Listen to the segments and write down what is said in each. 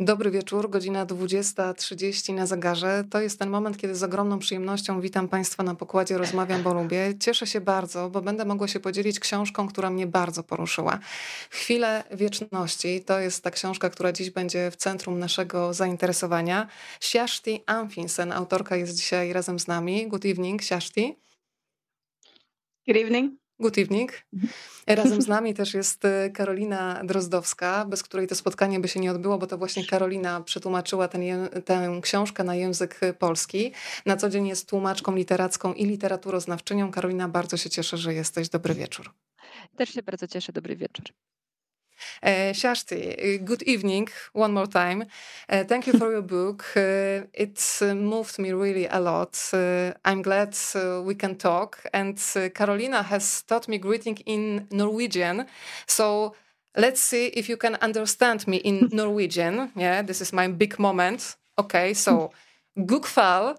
Dobry wieczór, godzina 20.30 na zegarze. To jest ten moment, kiedy z ogromną przyjemnością witam Państwa na pokładzie Rozmawiam, bo lubię. Cieszę się bardzo, bo będę mogła się podzielić książką, która mnie bardzo poruszyła. Chwile wieczności to jest ta książka, która dziś będzie w centrum naszego zainteresowania. Siaszti Amfinsen, autorka jest dzisiaj razem z nami. Good evening, Siaszti. Good evening. Good evening. Razem z nami też jest y, Karolina Drozdowska, bez której to spotkanie by się nie odbyło, bo to właśnie Karolina przetłumaczyła ten, tę książkę na język polski. Na co dzień jest tłumaczką literacką i literaturoznawczynią. Karolina, bardzo się cieszę, że jesteś. Dobry wieczór. Też się bardzo cieszę. Dobry wieczór. Uh, Shashti, good evening one more time. Uh, thank you for your book. Uh, it moved me really a lot. I'm glad we can talk. And Carolina has taught me greeting in Norwegian. So let's see if you can understand me in Norwegian. Yeah, this is my big moment. Okay, so Gukfal,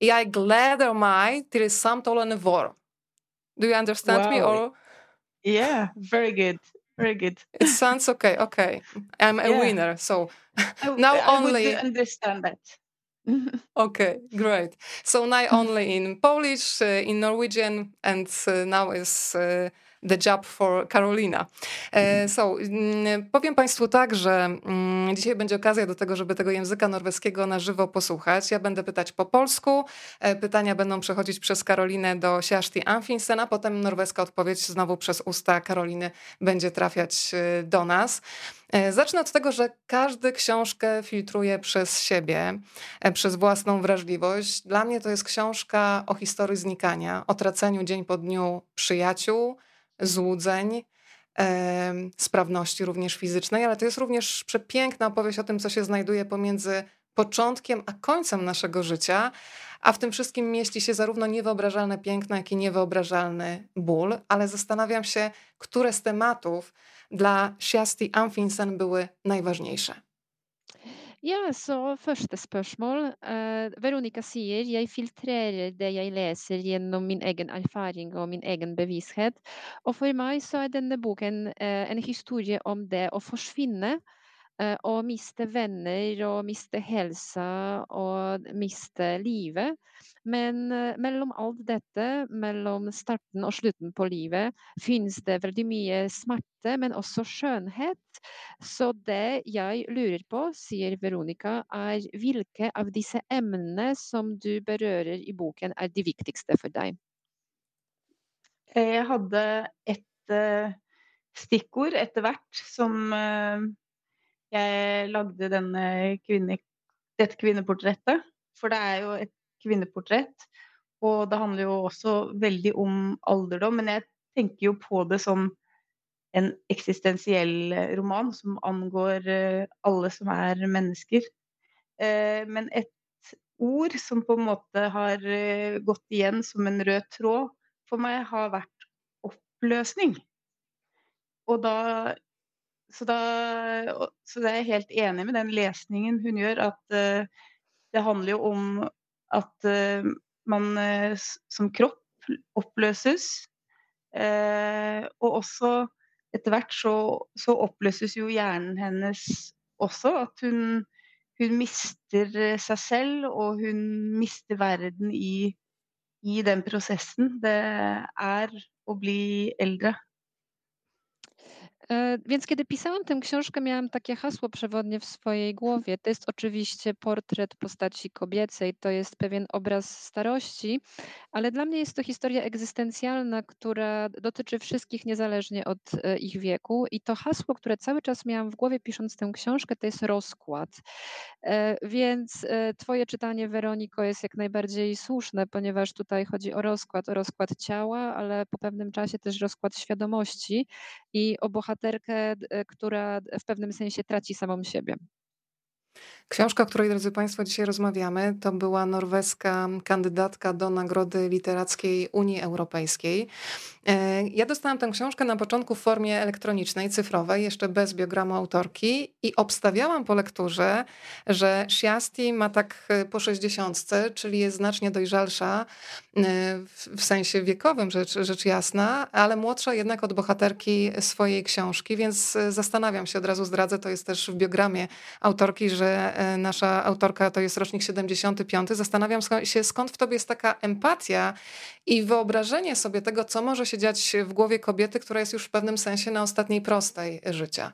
jeg gleder meg til samtalen vår. Do you understand wow. me or? Yeah, very good. Very good. It sounds okay. Okay, I'm a yeah. winner. So I, now I only understand that. okay, great. So now only in Polish, uh, in Norwegian, and uh, now is uh, the job for Carolina. E, so, mm, powiem Państwu tak, że mm, dzisiaj będzie okazja do tego, żeby tego języka norweskiego na żywo posłuchać. Ja będę pytać po polsku, e, pytania będą przechodzić przez Karolinę do Siaszti Anfinsen, a potem norweska odpowiedź znowu przez usta Karoliny będzie trafiać e, do nas. Zacznę od tego, że każdy książkę filtruje przez siebie, przez własną wrażliwość. Dla mnie to jest książka o historii znikania, o traceniu dzień po dniu przyjaciół, złudzeń, sprawności również fizycznej, ale to jest również przepiękna opowieść o tym, co się znajduje pomiędzy początkiem a końcem naszego życia, a w tym wszystkim mieści się zarówno niewyobrażalne piękno, jak i niewyobrażalny ból, ale zastanawiam się, które z tematów dla Shasti Amfinsen były najważniejsze. Ja, så første spørsmål. Eh, Veronica sier jeg filtrerer det jeg leser gjennom min egen erfaring og min egen bevissthet. Og for meg så er denne boken eh, en historie om det å forsvinne. Eh, å miste venner og miste helsa og miste livet. Men eh, mellom alt dette, mellom starten og slutten på livet, finnes det veldig mye smerte, men også skjønnhet. Så det jeg lurer på, sier Veronica, er hvilke av disse emnene som du berører i boken, er de viktigste for deg? Jeg hadde et stikkord etter hvert som jeg lagde kvinne, dette kvinneportrettet. For det er jo et kvinneportrett, og det handler jo også veldig om alderdom. Men jeg tenker jo på det som en eksistensiell roman som angår eh, alle som er mennesker. Eh, men et ord som på en måte har eh, gått igjen som en rød tråd for meg, har vært oppløsning. Og da så, da, så er jeg helt enig med den lesningen hun gjør, at uh, det handler jo om at uh, man uh, som kropp oppløses. og også etter hvert så, så, oppløses jo hjernen hennes også. At hun, hun, mister seg selv, og hun mister verden i, i den prosessen det er å bli eldre. E, więc kiedy pisałam tę książkę, miałam takie hasło przewodnie w swojej głowie. To jest oczywiście portret postaci kobiecej, to jest pewien obraz starości, ale dla mnie jest to historia egzystencjalna, która dotyczy wszystkich niezależnie od e, ich wieku. I to hasło, które cały czas miałam w głowie pisząc tę książkę, to jest rozkład. E, więc Twoje czytanie, Weroniko, jest jak najbardziej słuszne, ponieważ tutaj chodzi o rozkład, o rozkład ciała, ale po pewnym czasie też rozkład świadomości i o bohaterkę, e, która w pewnym sensie traci samą siebie. Książka, o której, drodzy Państwo, dzisiaj rozmawiamy, to była norweska kandydatka do Nagrody Literackiej Unii Europejskiej. E, ja dostałam tę książkę na początku w formie elektronicznej, cyfrowej, jeszcze bez biogramu autorki i obstawiałam po lekturze, że Shiasti ma tak e, po 60, czyli jest znacznie dojrzalsza e, w sensie wiekowym, rzecz, rzecz jasna, ale młodsza jednak od bohaterki swojej książki, więc zastanawiam się, od razu zdradzę, to jest też w biogramie autorki, że nasza autorka to jest rocznik 75. Zastanawiam się, skąd w tobie jest taka empatia i wyobrażenie sobie tego, co może się dziać w głowie kobiety, która jest już w pewnym sensie na ostatniej prostej życia.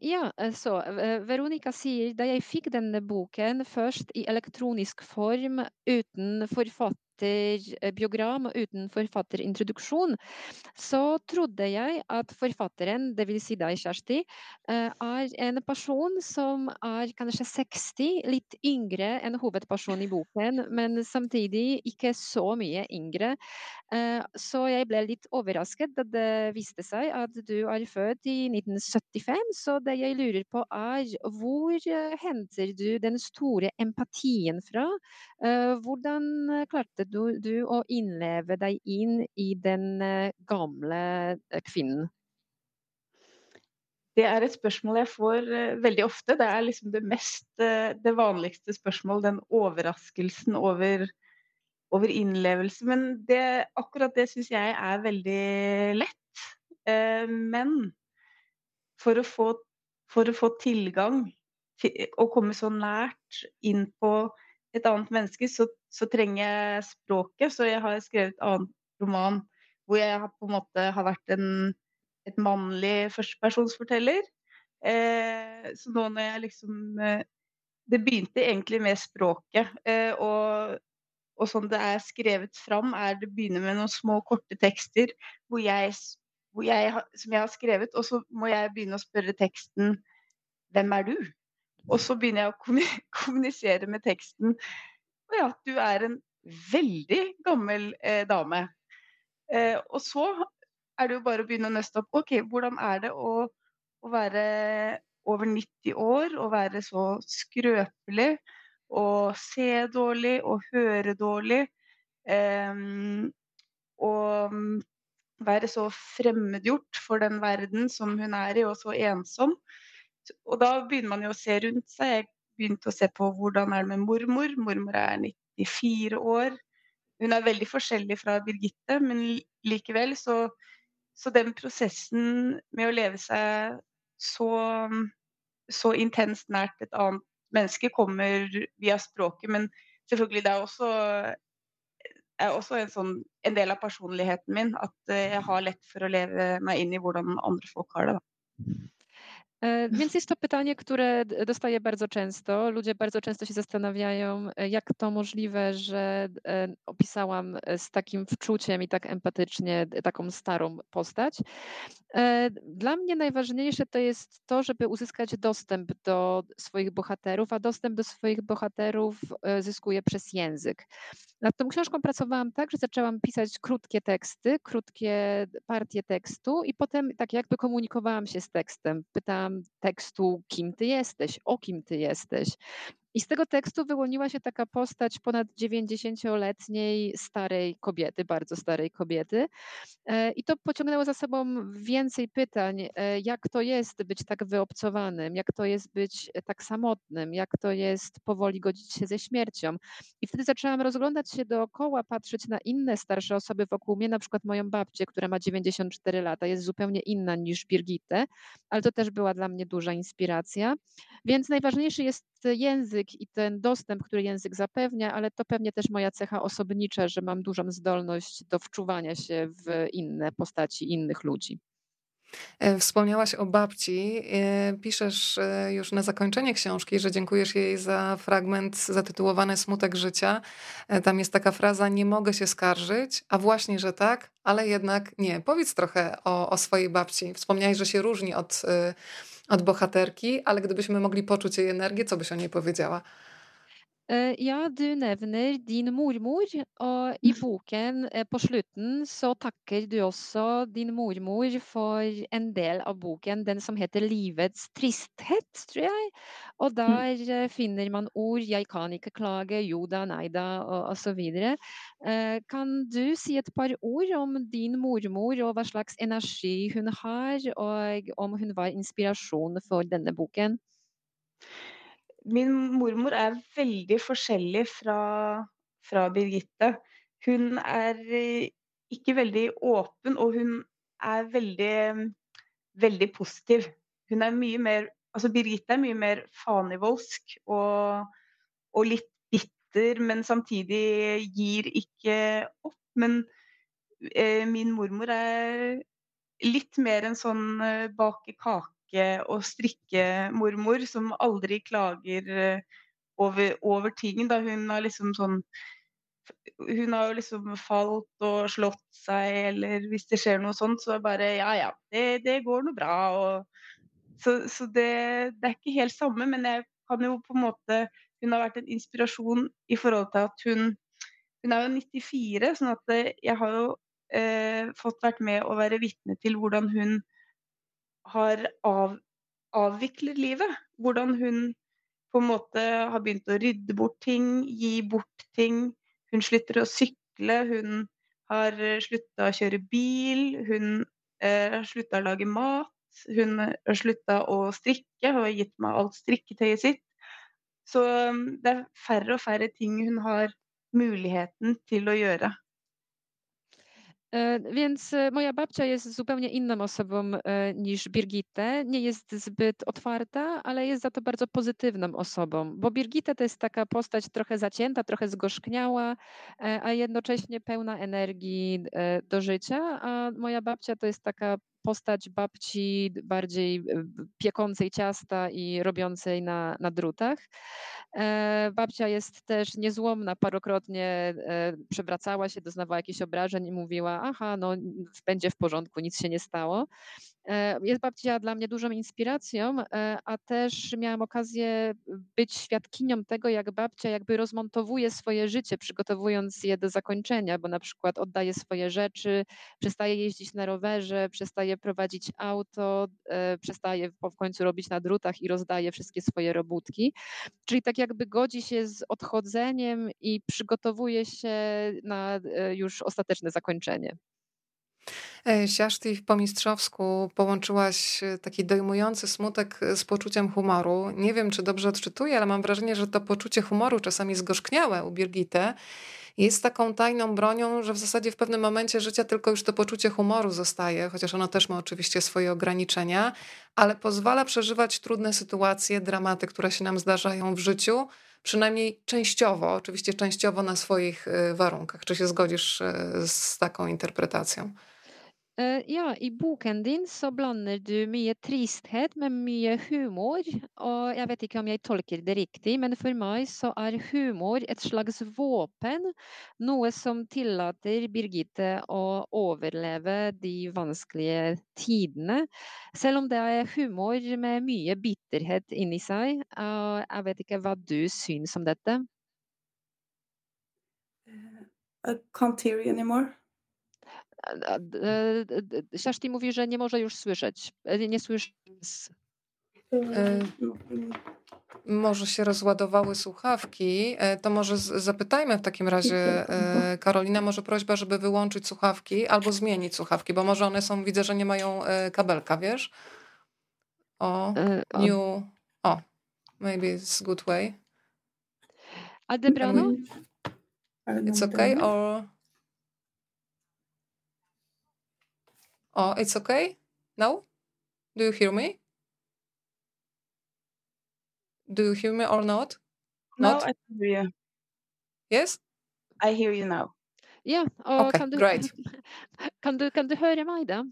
Ja, så Veronica sier da jeg fikk denne boken først i elektronisk form uten forfatter forfatterbiogram og uten forfatterintroduksjon, så trodde jeg at forfatteren, dvs. Si deg, Kjersti, er en person som er kanskje 60, litt yngre enn hovedpersonen i boken, men samtidig ikke så mye yngre. Så jeg ble litt overrasket da det viste seg at du er født i 1975, så det jeg lurer på er hvor henter du den store empatien fra? Hvordan klarte du, du å innleve deg inn i den eh, gamle eh, kvinnen? Det er et spørsmål jeg får eh, veldig ofte. Det er liksom det mest det vanligste spørsmålet, den overraskelsen over, over innlevelse. Men det, akkurat det syns jeg er veldig lett. Men for å få, for å få tilgang til å komme så nært inn på et annet menneske, så, så, trenger jeg språket. Så jeg har skrevet et annen roman hvor jeg på en måte har vært en, et mannlig førstepersonsforteller. Eh, så nå når jeg liksom eh, Det begynte egentlig med språket. Eh, og, og sånn det er skrevet fram, er det begynner med noen små, korte tekster hvor jeg, hvor jeg, som jeg har skrevet, og så må jeg begynne å spørre teksten Hvem er du? Og så begynner jeg å kommunisere med teksten. Og ja, du er en veldig gammel eh, dame. Eh, og så er det jo bare å begynne å nøste opp. OK, hvordan er det å, å være over 90 år og være så skrøpelig og se dårlig og høre dårlig? Eh, og være så fremmedgjort for den verden som hun er i, og så ensom. Og da begynner man jo å se rundt seg. Jeg begynte å se på hvordan er det med mormor. Mormor er 94 år. Hun er veldig forskjellig fra Birgitte, men likevel så, så den prosessen med å leve seg så, så intenst nært et annet menneske kommer via språket. Men selvfølgelig, det er også, er også en, sånn, en, del av personligheten min at jeg har lett for å leve meg inn i hvordan andre folk har det. Da. E, więc jest to pytanie, które dostaję bardzo często. Ludzie bardzo często się zastanawiają, e, jak to możliwe, że e, opisałam z takim wczuciem i tak empatycznie taką starą postać. Dla mnie najważniejsze to jest to, żeby uzyskać dostęp do swoich bohaterów, a dostęp do swoich bohaterów zyskuje przez język. Nad tą książką pracowałam tak, że zaczęłam pisać krótkie teksty, krótkie partie tekstu i potem tak jakby komunikowałam się z tekstem. Pytałam tekstu, kim ty jesteś, o kim ty jesteś. I z tego tekstu wyłoniła się taka postać ponad 90-letniej starej kobiety, bardzo starej kobiety. E, I to pociągnęło za sobą więcej pytań, e, jak to jest być tak wyobcowanym, jak to jest być tak samotnym, jak to jest powoli godzić się ze śmiercią. I wtedy zaczęłam rozglądać się dookoła, patrzeć na inne starsze osoby wokół mnie, na przykład moją babcię, która ma 94 lata, jest zupełnie inna niż Birgitte, ale to też była dla mnie duża inspiracja. Więc najważniejszy jest język i ten dostęp, który język zapewnia, ale to pewnie też moja cecha osobnicza, że mam dużą zdolność do wczuwania się w inne postaci innych ludzi. E, wspomniałaś o babci. E, piszesz e, już na zakończenie książki, że dziękujesz jej za fragment zatytułowany Smutek życia. Tam jest taka fraza: Nie mogę się skarżyć, a właśnie, że tak, ale jednak nie. Powiedz trochę o, o swojej babci. Wspomniałeś, że się różni od od bohaterki, ale gdybyśmy mogli poczuć jej energię, co byś o niej powiedziała? Eh, ja, du nevner din mormor, og i boken eh, på slutten så takker du også din mormor for en del av boken, den som heter Livets tristhet, tror jeg. Og der mm. finner man ord 'jeg kan ikke klage', 'jo da, nei da', og osv. Kan du si et par ord om din mormor, og hva slags energi hun har, og om hun var inspirasjon for denne boken? Min mormor er veldig forskjellig fra, fra Birgitte. Hun er eh, ikke veldig åpen, og hun er veldig, veldig positiv. Hun er mye mer Altså Birgitte er mye mer fanivoldsk og, og litt bitter, men samtidig gir ikke opp. Men eh, min mormor er litt mer en sånn eh, bake kake strikke- og strikkemormor som aldri klager eh, over, over ting. Da hun har liksom sånn hun har jo liksom falt og slått seg, eller hvis det skjer noe sånt, så er det bare ja ja, det, det går noe bra. Og, så, så det, det, er ikke helt samme, men jeg kan jo på en måte Hun har vært en inspirasjon i forhold til at hun Hun er jo 94, sånn at eh, jeg har jo eh, fått vært med å være vitne til hvordan hun har av, avvikler livet. Hvordan hun på en måte har begynt å rydde bort ting, gi bort ting. Hun slutter å sykle, hun har eh, slutta å kjøre bil, hun eh, har slutta å lage mat. Hun har slutta å strikke, har gitt meg alt strikketøyet sitt. Så mm, det er færre og færre ting hun har muligheten til å gjøre. E, więc e, moja babcia jest zupełnie inną osobą e, niż Birgitte. Nie jest zbyt otwarta, ale jest za to bardzo pozytywną osobą, bo Birgitte to jest taka postać trochę zacięta, trochę zgorzkniała, a jednocześnie pełna energii do życia, a moja babcia to jest taka postać babci bardziej piekącej ciasta i robiącej na, na drutach. E, babcia jest też niezłomna, parokrotnie e, przewracała się, doznawała jakichś obrażeń i mówiła, aha, no będzie w porządku, nic się nie stało. E, jest babcia dla mnie dużą inspiracją, a też miałam okazję być świadkinią tego, jak babcia jakby rozmontowuje swoje życie, przygotowując je do zakończenia, bo na przykład oddaje swoje rzeczy, przestaje jeździć na rowerze, przestaje prowadzić auto, przestaje w końcu robić na drutach i rozdaje wszystkie swoje robótki. Czyli tak jakby godzi się z odchodzeniem i przygotowuje się na e, już ostateczne zakończenie. E, Siaszti po mistrzowsku połączyłaś e, taki dojmujący smutek z poczuciem humoru. Nie wiem, czy dobrze odczytuję, ale mam wrażenie, że to poczucie humoru czasami zgorzkniałe u Birgitte jest taką tajną bronią, że w zasadzie w pewnym momencie życia tylko już to poczucie humoru zostaje, chociaż ono też ma oczywiście swoje ograniczenia, ale pozwala przeżywać trudne sytuacje, dramaty, które się nam zdarzają w życiu, przynajmniej częściowo, oczywiście częściowo na swoich warunkach. Czy się zgodzisz z taką interpretacją? Uh, ja, i boken din så blander du mye tristhet med mye humor. Og jeg vet ikke om jeg tolker det riktig, men for meg så er humor et slags våpen. Noe som tillater Birgitte å overleve de vanskelige tidene. Selv om det er humor med mye bitterhet inni seg. Uh, jeg vet ikke hva du syns om dette? I can't hear you anymore. Siaszti mówi, że nie może już słyszeć. E, nie słyszy. E, może się rozładowały słuchawki. E, to może zapytajmy w takim razie, Karolina, może prośba, żeby wyłączyć słuchawki albo zmienić słuchawki, bo może one są, widzę, że nie mają kabelka, wiesz? O, new. O, maybe it's good way. Odebrano? It's okay, or... Oh, it's okay now? Do you hear me? Do you hear me or not? Not? No, I hear you. Yes? I hear you now. Yeah. Oh, okay, kan, du, great. kan, du, kan du høre meg, da?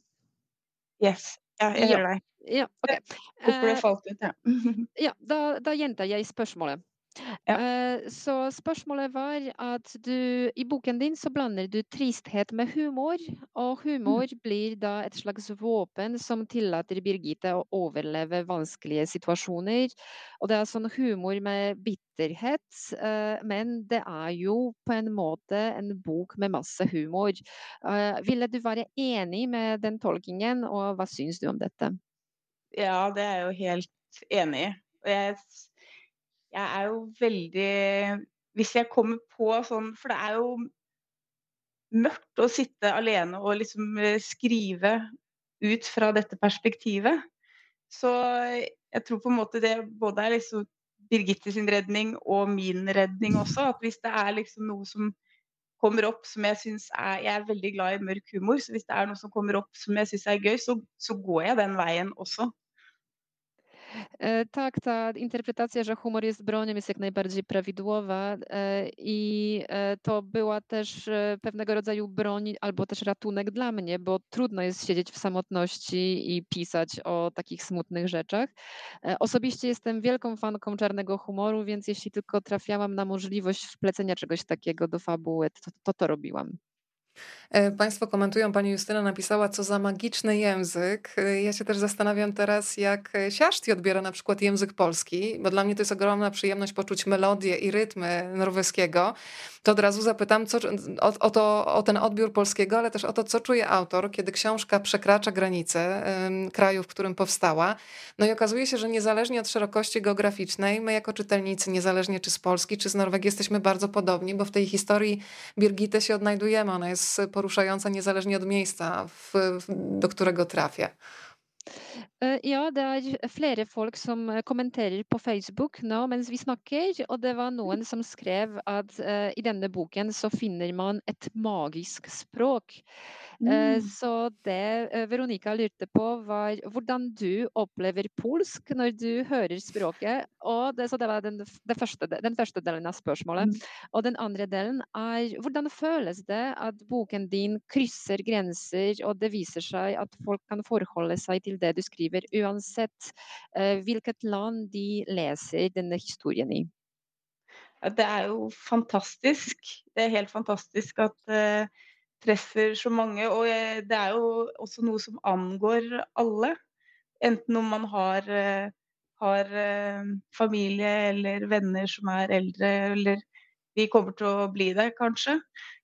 Yes, ja, jeg hører deg. Ja, ok. Hvorfor det falt ut, ja. Eh, ja da, da gjentar jeg spørsmålet. Ja. Eh, så spørsmålet var at du i boken din så blander du tristhet med humor, og humor Mm. blir da et slags våpen som tillater Birgitte å overleve vanskelige situasjoner. Og det er sånn humor med bitterhet, eh, men det er jo på en måte en bok med masse humor. Eh, ville du være enig med den tolkingen, og hva syns du om dette? Ja, det er jeg jo helt enig i. Og jeg, jeg er jo veldig Hvis jeg kommer på sånn For det er jo mørkt å sitte alene og liksom eh, skrive ut fra dette perspektivet. Så jeg tror på en måte det både er liksom Birgitte sin redning og min redning også. At hvis det er liksom noe som kommer opp som jeg syns er Jeg er veldig glad i mørk humor, så hvis det er noe som kommer opp som jeg syns er gøy, så, så går jeg den veien også. E, Tak, ta interpretacja, że humor jest bronią, jest jak najbardziej prawidłowa e, i e, to była też pewnego rodzaju broń albo też ratunek dla mnie, bo trudno jest siedzieć w samotności i pisać o takich smutnych rzeczach. Osobiście jestem wielką fanką czarnego humoru, więc jeśli tylko trafiałam na możliwość wplecenia czegoś takiego do fabuły, to to, to robiłam. E, Państwo komentują, pani Justyna napisała, co za magiczny język. E, Ja się też zastanawiam teraz, jak Siaszti odbiera na przykład język polski, bo dla mnie to jest ogromna przyjemność poczuć melodię i rytmy norweskiego. To od razu zapytam co, o, o, to, o ten odbiór polskiego, ale też o to, co czuje autor, kiedy książka przekracza granice kraju, w którym powstała. No i okazuje się, że niezależnie od szerokości geograficznej, my jako czytelnicy, niezależnie czy z Polski, czy z Norwegii, jesteśmy bardzo podobni, bo w tej historii Birgitte się odnajdujemy. Ona jest poruszająca niezależnie od miejsca, w, do którego trafia. Eh, Ja, det er flere folk som eh, kommenterer på Facebook nå mens vi snakker, og det var noen som skrev at uh, i denne boken så finner man et magisk språk. Mm. Uh, Så det Veronica lurte på, var hvordan du opplever polsk når du hører språket. Og det, så det var den, det første, den første delen av spørsmålet. Mm. Og den andre delen er hvordan føles det at boken din krysser grenser, og det viser seg at folk kan forholde seg til det du skriver, uansett eh, hvilket land de leser denne historien i? Det er jo fantastisk. Det er helt fantastisk at det treffer så mange. Og eh, det er jo også noe som angår alle. Enten om man har, eh, har eh, familie eller venner som er eldre, eller de kommer til å bli det, kanskje.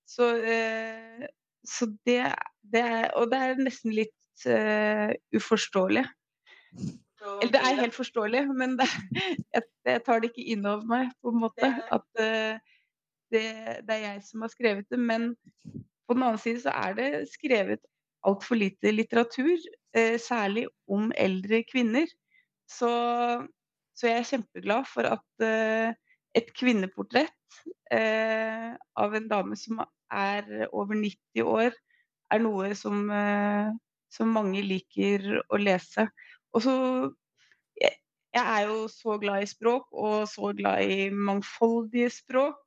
Så, eh, så det, det er Og det er nesten litt eh, uforståelig. Eller det er helt forståelig, men det, jeg, jeg tar det ikke inn over meg, på en måte. At uh, det, det er jeg som har skrevet det. Men på den annen side så er det skrevet altfor lite litteratur, uh, særlig om eldre kvinner. Så, så jeg er kjempeglad for at uh, et kvinneportrett av en dame som er over 90 år, er noe som, som mange liker å lese. Og så jeg, er jo så glad i språk, og så glad i mangfoldige språk.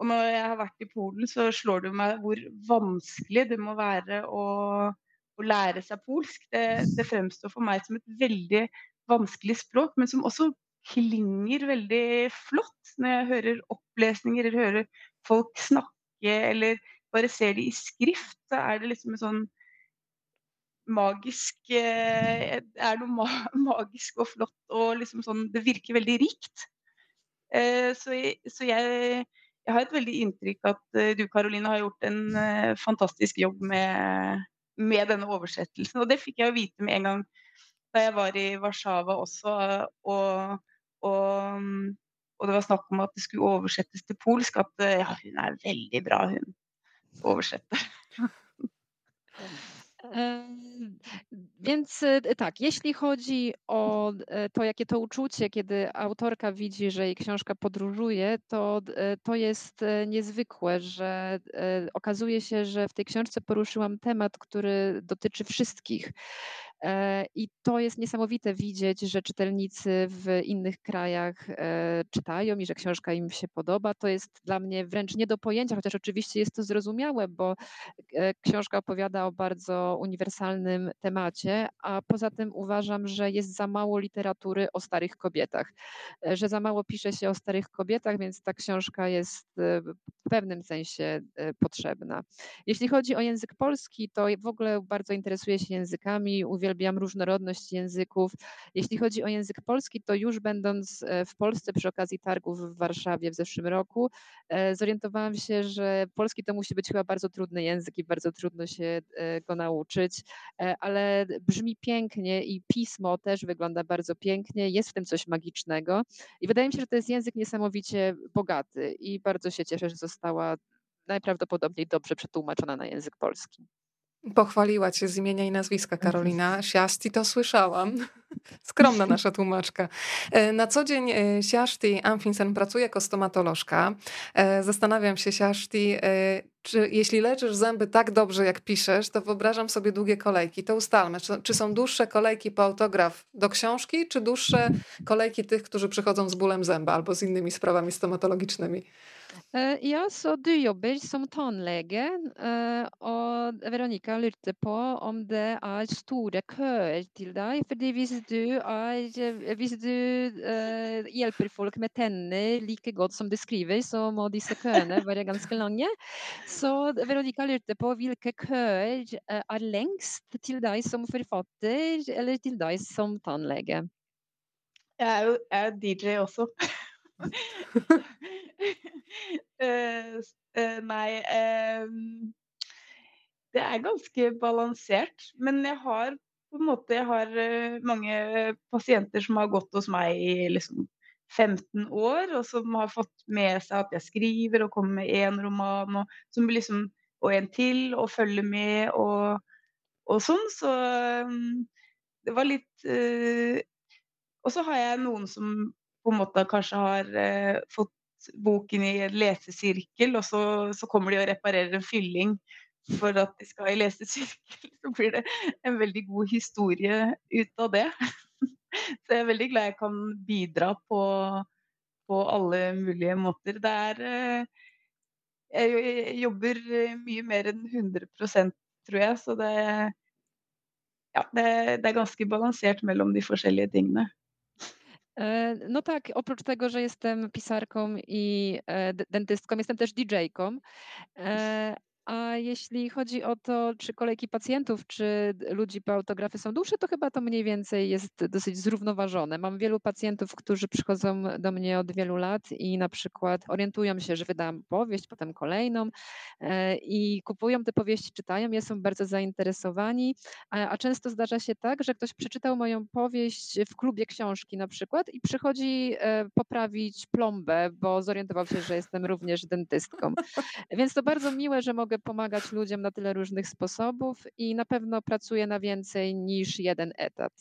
Og når jeg har vært i Polen, så slår det meg hvor vanskelig det må være å, å lære seg polsk. Det, det fremstår for meg som et veldig vanskelig språk, men som også klinger veldig flott. Når jeg hører opplesninger eller hører folk snakke, eller bare ser det i skrift, så er det liksom en sånn magisk eh, Det er noe magisk og flott og liksom sånn Det virker veldig rikt. Eh, så, jeg, jeg, har et veldig inntrykk at eh, du, Karoline, har gjort en eh, fantastisk jobb med, med denne oversettelsen. Og det fikk jeg jo vite med en gang da jeg var i Warszawa også, og, og, og det var snakk om at det skulle oversettes til polsk, at eh, ja, hun er veldig bra, hun oversetter. Więc e, tak, jeśli chodzi o e, to, jakie to uczucie, kiedy autorka widzi, że jej książka podróżuje, to e, to jest niezwykłe, że okazuje się, że w tej książce poruszyłam temat, który dotyczy wszystkich. E, I to jest niesamowite widzieć, że czytelnicy w innych krajach e, czytają i że książka im się podoba. To jest dla mnie wręcz nie do pojęcia, chociaż oczywiście jest to zrozumiałe, bo e, książka opowiada o bardzo uniwersalnym temacie, a poza tym uważam, że jest za mało literatury o starych kobietach, że za mało pisze się o starych kobietach, więc ta książka jest w pewnym sensie potrzebna. Jeśli chodzi o język polski, to w ogóle bardzo interesuję się językami, uwielbiam różnorodność języków. Jeśli chodzi o język polski, to już będąc e, w Polsce przy okazji targów w Warszawie w zeszłym roku, e, zorientowałam się, że polski to musi być chyba bardzo trudny język i bardzo trudno się e, go nauczyć, ale brzmi pięknie i pismo też wygląda bardzo pięknie, jest w tym coś magicznego i wydaje mi się, że to jest język niesamowicie bogaty i bardzo się cieszę, że została najprawdopodobniej dobrze przetłumaczona na język polski. Pochwaliła cię z imienia i nazwiska Karolina. Siasti to słyszałam. Skromna nasza tłumaczka. E, na co dzień e, Siaszti Amfinsen pracuje jako stomatolożka. E, zastanawiam się, Siaszti, czy jeśli leczysz zęby tak dobrze, jak piszesz, to wyobrażam sobie długie kolejki. To ustalmy, czy, czy są dłuższe kolejki po autograf do książki, czy dłuższe kolejki tych, którzy przychodzą z bólem zęba albo z innymi sprawami stomatologicznymi? Eh, ja, så du jobber som tannlege, eh, og Veronica lurte på om det er store køer til deg. fordi hvis du, er, hvis du uh, hjelper folk med tenner like godt som du skriver, så må disse køene være ganske lange. Så Veronica lurte på hvilke køer er lengst til deg som forfatter, eller til deg som tannlege? Jeg er jo jeg er DJ også. uh, uh, nei uh, Det er ganske balansert. Men jeg har på en måte jeg har uh, mange pasienter som har gått hos meg i liksom 15 år, og som har fått med seg at jeg skriver og kommer med én roman, og, som liksom, og en til, og følger med og, og sånn. Så um, det var litt Og så har jeg noen som på en måte kanskje har eh, fått boken i en lesesirkel, og så, så, kommer de og reparerer en fylling for at de skal i lesesirkel. Så blir det en veldig god historie ut av det. Så jeg er veldig glad jeg kan bidra på, på alle mulige måter. Det er eh, Jeg jobber mye mer enn 100% tror jeg, så det, ja, det, det er ganske balansert mellom de forskjellige tingene. E, no tak, oprócz tego, że jestem pisarką i e, dentystką, jestem też DJ-ką. E, a jeśli chodzi o to, czy kolejki pacjentów, czy ludzi po autografy są dłuższe, to chyba to mniej więcej jest dosyć zrównoważone. Mam wielu pacjentów, którzy przychodzą do mnie od wielu lat i na przykład orientują się, że wydam powieść, potem kolejną e, i kupują te powieści, czytają je, są bardzo zainteresowani, a często zdarza się tak, że ktoś przeczytał moją powieść w klubie książki na przykład i przychodzi e, poprawić plombę, bo zorientował się, że jestem również dentystką. Więc to bardzo miłe, że mogę pomagać ludziom na tyle różnych sposobów i na pewno pracuję na więcej niż jeden etat.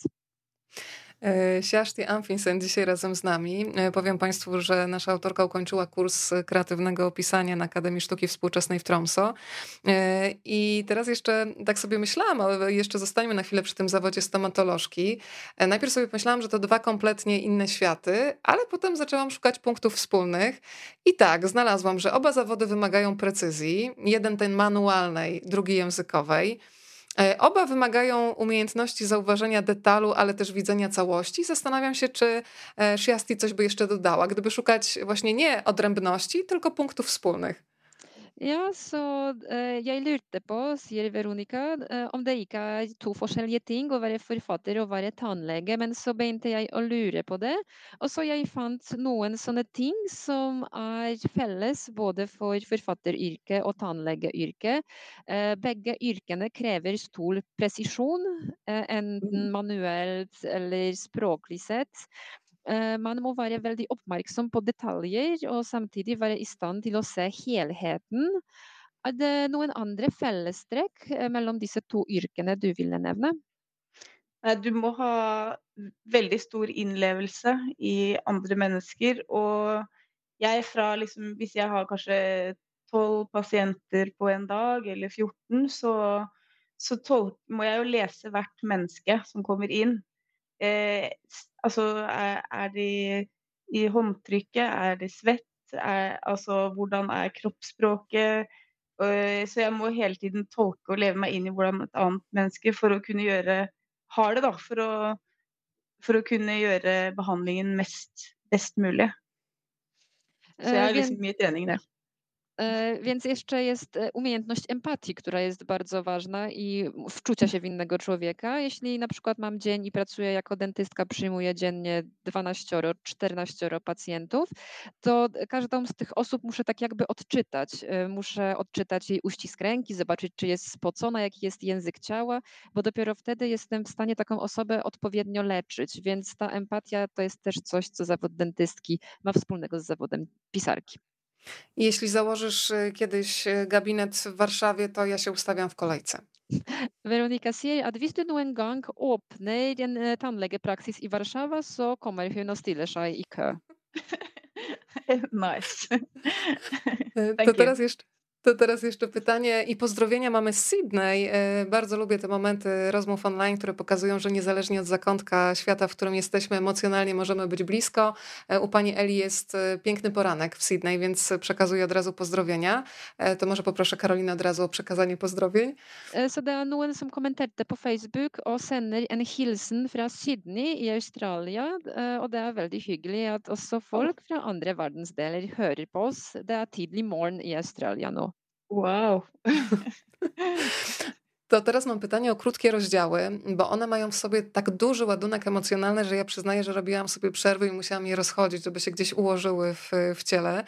E, Siaszti Amfinsen dzisiaj razem z nami. E, powiem Państwu, że nasza autorka ukończyła kurs kreatywnego opisania na Akademii Sztuki Współczesnej w Tromso. E, I teraz jeszcze tak sobie myślałam, ale jeszcze zostańmy na chwilę przy tym zawodzie stomatolożki. Najpierw sobie myślałam, że to dwa kompletnie inne światy, ale potem zaczęłam szukać punktów wspólnych i tak, znalazłam, że oba zawody wymagają precyzji. Jeden ten manualnej, drugi językowej. E, oba wymagają umiejętności zauważenia detalu, ale też widzenia całości. Zastanawiam się, czy e, Shiasti coś by jeszcze dodała, gdyby szukać właśnie nie odrębności, tylko punktów wspólnych. Ja, så eh, jeg lurte på, sier Veronica, eh, om det ikke er to forskjellige ting å være forfatter og være tannlege, men så begynte jeg å lure på det. Og så jeg fant noen sånne ting som er felles både for forfatteryrket og tannlegeyrket. Eh, begge yrkene krever stor presisjon, eh, enten mm. manuelt eller språklig sett. Eh, man må være veldig oppmerksom på detaljer og samtidig være i stand til å se helheten. Er det noen andre fellestrekk eh, mellom disse to yrkene du ville nevne? Du må ha veldig stor innlevelse i andre mennesker. Og jeg fra liksom Hvis jeg har kanskje tolv pasienter på en dag, eller 14, så, så tolk, må jeg jo lese hvert menneske som kommer inn. Eh, altså, er, er, de i håndtrykket? Er de svett? Er, altså, hvordan er kroppsspråket? Eh, så jeg må hele tiden tolke og leve meg inn i hvordan et annet menneske for å kunne gjøre har det, da. For å, for å kunne gjøre behandlingen mest, best mulig. Så jeg har liksom mye trening der. Więc jeszcze jest e, umiejętność empatii, która jest bardzo ważna i wczucia się w innego człowieka. Jeśli na przykład mam dzień i pracuję jako dentystka, przyjmuję dziennie 12, 14 pacjentów, to każdą z tych osób muszę tak jakby odczytać. E, muszę odczytać jej uścisk ręki, zobaczyć, czy jest spocona, jaki jest język ciała, bo dopiero wtedy jestem w stanie taką osobę odpowiednio leczyć. Więc ta empatia to jest też coś, co zawód dentystki ma wspólnego z zawodem pisarki. Jeśli założysz y, kiedyś y, gabinet w Warszawie, to ja się ustawiam w kolejce. Veronica sier at hvis du noen gang åpner en eh, tannlegepraksis i Warszawa, så kommer hun og stiller seg i kø. nice. to teraz jeszcze, to teraz jeszcze pytanie i pozdrowienia mamy z Sydney. E, bardzo lubię te momenty rozmów online, które pokazują, że niezależnie od zakątka świata, w którym jesteśmy emocjonalnie, możemy być blisko. E, u pani Eli jest e, piękny poranek w Sydney, więc przekazuję od razu pozdrowienia. To może poproszę Karolinę od razu o przekazanie pozdrowień. Så det er noen som kommenterte på Facebook og sender en hilsen fra Sydney i Australia. Og det er veldig hyggelig at også folk fra andre verdensdeler hører på oss. Det er tidlig morgen i Australia nå. Wow. To teraz mam pytanie o krótkie rozdziały, bo one mają w sobie tak duży ładunek emocjonalny, że ja przyznaję, że robiłam sobie przerwy i musiałam je rozchodzić, żeby się gdzieś ułożyły w, w ciele.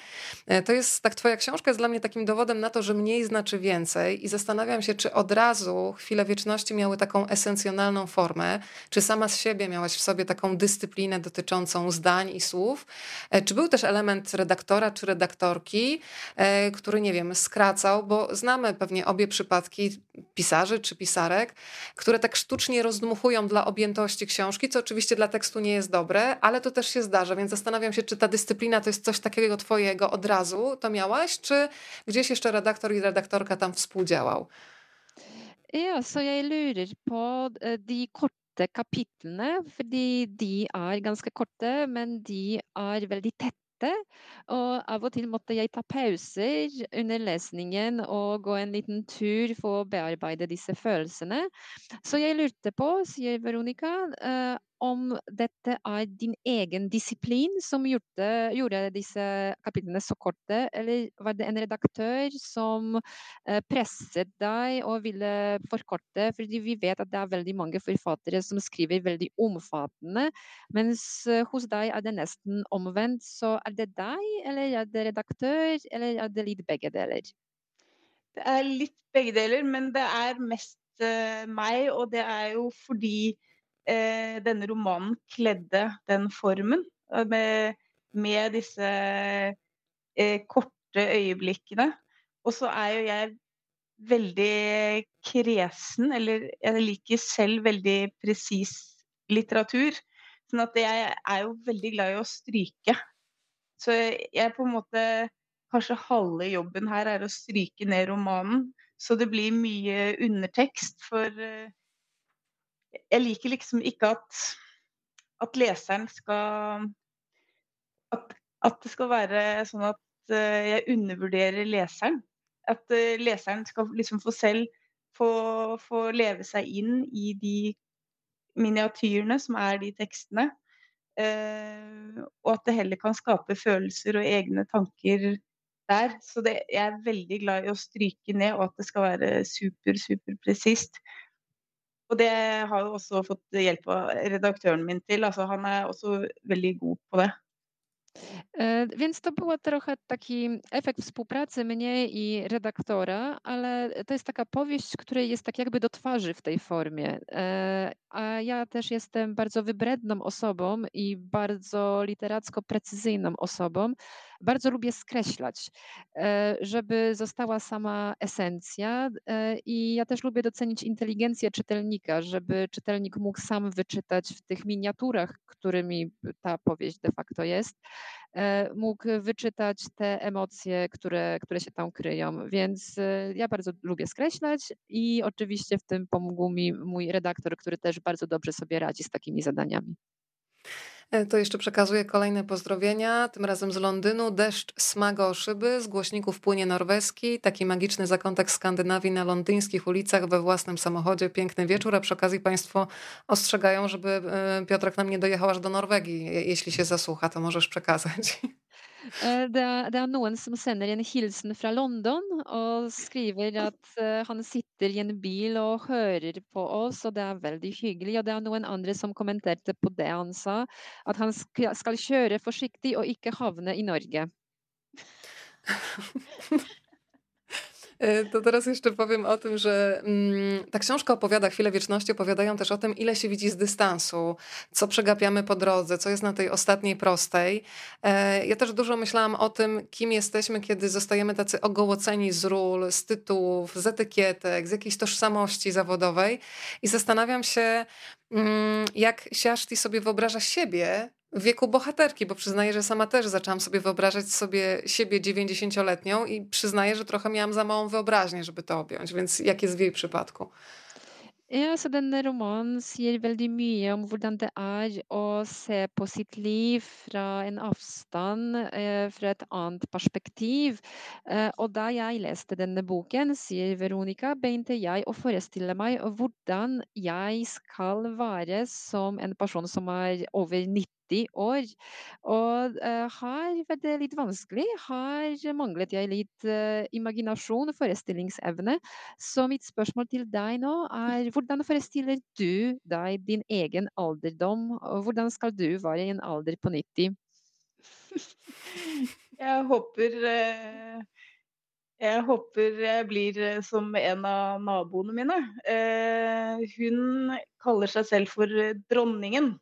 E, to jest tak, Twoja książka jest dla mnie takim dowodem na to, że mniej znaczy więcej i zastanawiam się, czy od razu chwile wieczności miały taką esencjonalną formę, czy sama z siebie miałaś w sobie taką dyscyplinę dotyczącą zdań i słów, e, czy był też element redaktora czy redaktorki, e, który, nie wiem, skracał, bo znamy pewnie obie przypadki pisarzy, pisarzy czy pisarek, które tak sztucznie rozdmuchują dla objętości książki, co oczywiście dla tekstu nie jest dobre, ale to też się zdarza, więc zastanawiam się, czy ta dyscyplina to jest coś takiego twojego od razu, to miałaś, czy gdzieś jeszcze redaktor i redaktorka tam współdziałał? Ja, så jeg lurer på eh, de korte kapitlene, fordi de er ganske korte, men de er veldig tette og av og til måtte jeg ta pauser under lesningen og gå en liten tur for å bearbeide disse følelsene. Så jeg lurte på, sier Veronica, eh, om dette er din egen disiplin som gjorde, gjorde disse kapitlene så korte, eller var det en redaktør som eh, presset deg og ville forkorte? Fordi vi vet at det er veldig mange forfattere som skriver veldig omfattende, mens eh, hos deg er det nesten omvendt. Så er det deg, eller er det redaktør, eller er det litt begge deler? Det er litt begge deler, men det er mest uh, meg, og det er jo fordi eh, denne romanen kledde den formen. Eh, med, med disse eh, korte øyeblikkene. Og så er jo jeg veldig kresen, eller jeg liker selv veldig presis litteratur. Sånn at jeg er jo veldig glad i å stryke. Så jeg på en måte Kanskje halve jobben her er å stryke ned romanen, så det blir mye undertekst. For eh, jeg liker liksom ikke at, at leseren skal at, at, det skal være sånn at uh, jeg undervurderer leseren. At uh, leseren skal liksom få selv få, få, leve seg inn i de miniatyrene som er de tekstene. Uh, og at det heller kan skape følelser og egne tanker der. Så det, jeg er veldig glad i å stryke ned, og at det skal være super, super presist. Og det har jo også fått hjelp av redaktøren min til. Altså, han er også veldig god på det. Więc to był trochę taki efekt współpracy mnie i redaktora, ale to jest taka powieść, której jest tak jakby do twarzy w tej formie. A ja też jestem bardzo wybredną osobą i bardzo literacko precyzyjną osobą, bardzo lubię skreślać, e, żeby została sama esencja. E, I ja też lubię docenić inteligencję czytelnika, żeby czytelnik mógł sam wyczytać w tych miniaturach, którymi ta powieść de facto jest, e, mógł wyczytać te emocje, które, które się tam kryją. Więc ja bardzo lubię skreślać i oczywiście w tym pomógł mi mój redaktor, który też bardzo dobrze sobie radzi z takimi zadaniami. E, to jeszcze przekazuję kolejne pozdrowienia, tym razem z Londynu. Deszcz smaga o szyby, z głośników płynie norweski, taki magiczny zakątek Skandynawii na londyńskich ulicach we własnym samochodzie. Piękny wieczór, a przy okazji Państwo ostrzegają, żeby e, Piotrek nam nie dojechał aż do Norwegii. Jeśli się zasłucha, to możesz przekazać. Eh, det er, det er, noen som sender en hilsen fra London og skriver at uh, han sitter i en bil og hører på oss, og det er veldig hyggelig. Og det er noen andre som kommenterte på det han sa, at han skal kjøre forsiktig og ikke havne i Norge. E, to teraz jeszcze powiem o tym, że mm, ta książka opowiada chwilę wieczności, opowiadają też o tym, ile się widzi z dystansu, co przegapiamy po drodze, co jest na tej ostatniej prostej. E, ja też dużo myślałam o tym, kim jesteśmy, kiedy zostajemy tacy ogołoceni z ról, z tytułów, z etykietek, z jakiejś tożsamości zawodowej i zastanawiam się, mm, jak Siaszti sobie wyobraża siebie wieku bohaterki, bo przyznaję, że sama też zaczęłam sobie wyobrażać sobie siebie 90-letnią i przyznaję, że trochę miałam za małą wyobraźnię, żeby to objąć. Więc jak jest w jej przypadku? Ja, så denne romanen sier veldig mye om hvordan det er å se på fra en avstand, eh, fra et annet perspektiv. Eh, og da jeg leste denne boken, sier Veronica, begynte jeg å forestille meg hvordan jeg skal være som en person som er over 90 90 år. Og uh, her var det litt vanskelig. Her manglet jeg litt uh, imaginasjon og forestillingsevne. Så mitt spørsmål til deg nå er hvordan forestiller du deg din egen alderdom? Og hvordan skal du være i en alder på 90? jeg håper jeg håper jeg blir som en av naboene mine. Eh, hun kaller seg selv for dronningen.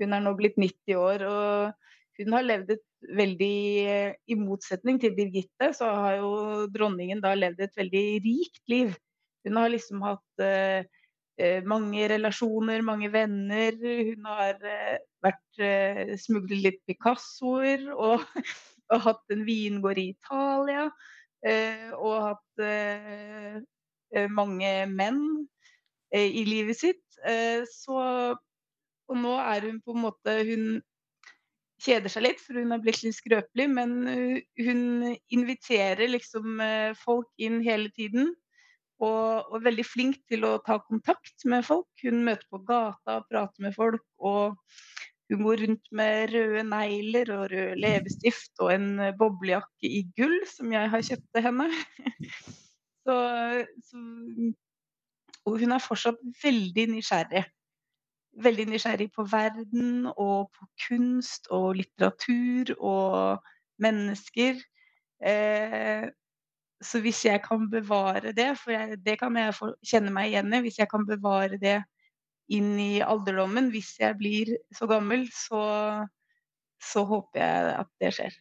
Hun er nå blitt 90 år, og hun har levd et veldig I motsetning til Birgitte, så har jo dronningen da levd et veldig rikt liv. Hun har liksom hatt eh, eh mange relasjoner, mange venner. Hun har eh, vært eh, smuglet litt Picassoer og, og, hatt en vingård i Italia. Eh, og hatt eh, mange menn i livet sitt. så og nå er hun på en måte Hun kjeder seg litt, for hun har blitt litt skrøpelig, men uh, hun inviterer liksom uh, folk inn hele tiden. Og, og, er veldig flink til å ta kontakt med folk. Hun møter på gata og prater med folk. Og hun går rundt med røde negler og rød leppestift og en boblejakke i gull som jeg har kjøpt til henne. så, så, og hun er fortsatt veldig nysgjerrig veldig nysgjerrig på verden og på kunst og litteratur og mennesker. Eh, så hvis jeg kan bevare det, for jeg, det kan jeg kjenne meg igjen i, hvis jeg kan bevare det inn i alderdommen, hvis jeg blir så gammel, så, så håper jeg at det skjer.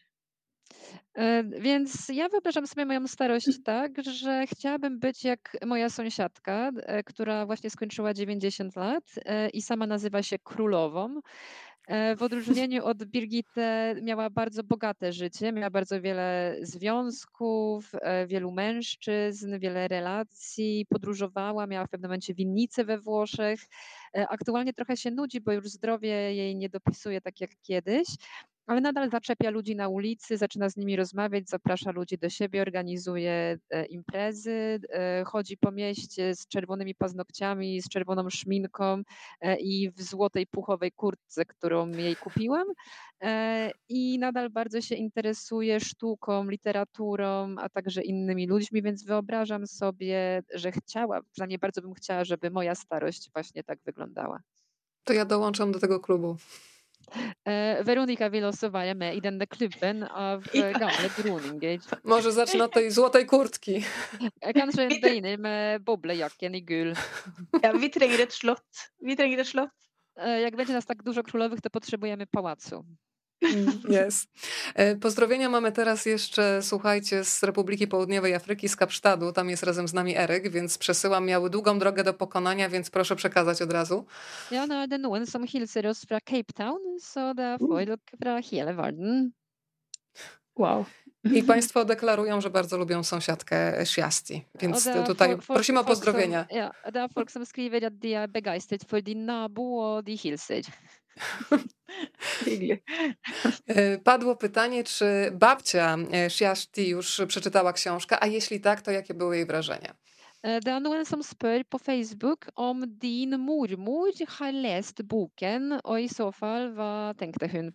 E, więc ja wyobrażam sobie moją starość tak, że chciałabym być jak moja sąsiadka, e, która właśnie skończyła 90 lat e, i sama nazywa się królową. W odróżnieniu od Birgitte miała bardzo bogate życie, miała bardzo wiele związków, wielu mężczyzn, wiele relacji, podróżowała, miała w pewnym momencie winnicę we Włoszech. Aktualnie trochę się nudzi, bo już zdrowie jej nie dopisuje tak jak kiedyś, ale nadal zaczepia ludzi na ulicy, zaczyna z nimi rozmawiać, zaprasza ludzi do siebie, organizuje e, imprezy, e, chodzi po mieście z czerwonymi paznokciami, z czerwoną szminką e, i w złotej puchowej kurtce, którą jej kupiłam. I nadal bardzo się interesuje sztuką, literaturą, a także innymi ludźmi, więc wyobrażam sobie, że chciała, przynajmniej bardzo bym chciała, żeby moja starość właśnie tak wyglądała. To ja dołączam do tego klubu. Veronica wylosowała med i den klubben av gamle Droninger. Może zacznę od tej złotej kurtki. Kanskje begynner med boblejakken i gul. Ja, vi trenger et slott. Vi trenger et slott. Jak będzie nas tak dużo królowych, to potrzebujemy pałacu. Jest. Mm, pozdrowienia mamy teraz jeszcze, słuchajcie, z Republiki Południowej Afryki, z Kapsztadu. Tam jest razem z nami Eryk, więc przesyłam. Miały długą drogę do pokonania, więc proszę przekazać od razu. Ja, det er noen som hilser oss fra Cape Town, så det er folk fra hele verden. Wow. I Państwo deklarują, że bardzo lubią sąsiadkę Świasti, więc tutaj prosimy o pozdrowienia. ja, det er folk som skriver at de er begeistret for din nabo, og de hilser. E, padło pytanie, czy babcia e, już przeczytała książkę, a jeśli tak, to jakie były jej wrażenia? Det er noen som spør på Facebook om din mormor har lest boken, og i så fall, hva tenkte hun?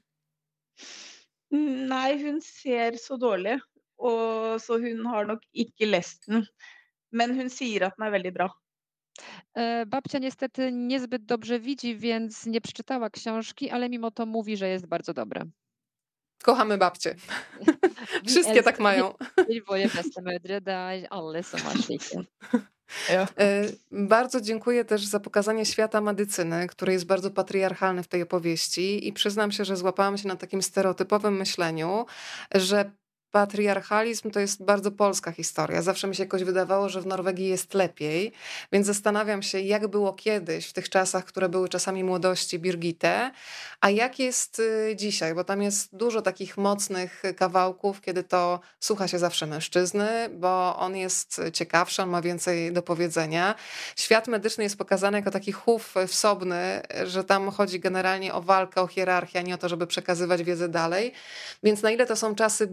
Nei, hun ser så dårlig, og så hun har nok ikke lest den. Men hun sier at den er veldig bra. E, babcia niestety niezbyt dobrze widzi, więc nie przeczytała książki, ale mimo to mówi, że jest bardzo dobre. Kochamy babcie. Wszystkie tak mają. E, bardzo dziękuję też za pokazanie świata medycyny, który jest bardzo patriarchalny w tej opowieści i przyznam się, że złapałam się na takim stereotypowym myśleniu, że patriarchalizm to jest bardzo polska historia. Zawsze mi się jakoś wydawało, że w Norwegii jest lepiej, więc zastanawiam się, jak było kiedyś, w tych czasach, które były czasami młodości Birgitte, a jak jest y, dzisiaj, bo tam jest dużo takich mocnych kawałków, kiedy to słucha się zawsze mężczyzny, bo on jest ciekawszy, on ma więcej do powiedzenia. Świat medyczny jest pokazany jako taki chów wsobny, że tam chodzi generalnie o walkę, o hierarchię, a nie o to, żeby przekazywać wiedzę dalej. Więc na ile to są czasy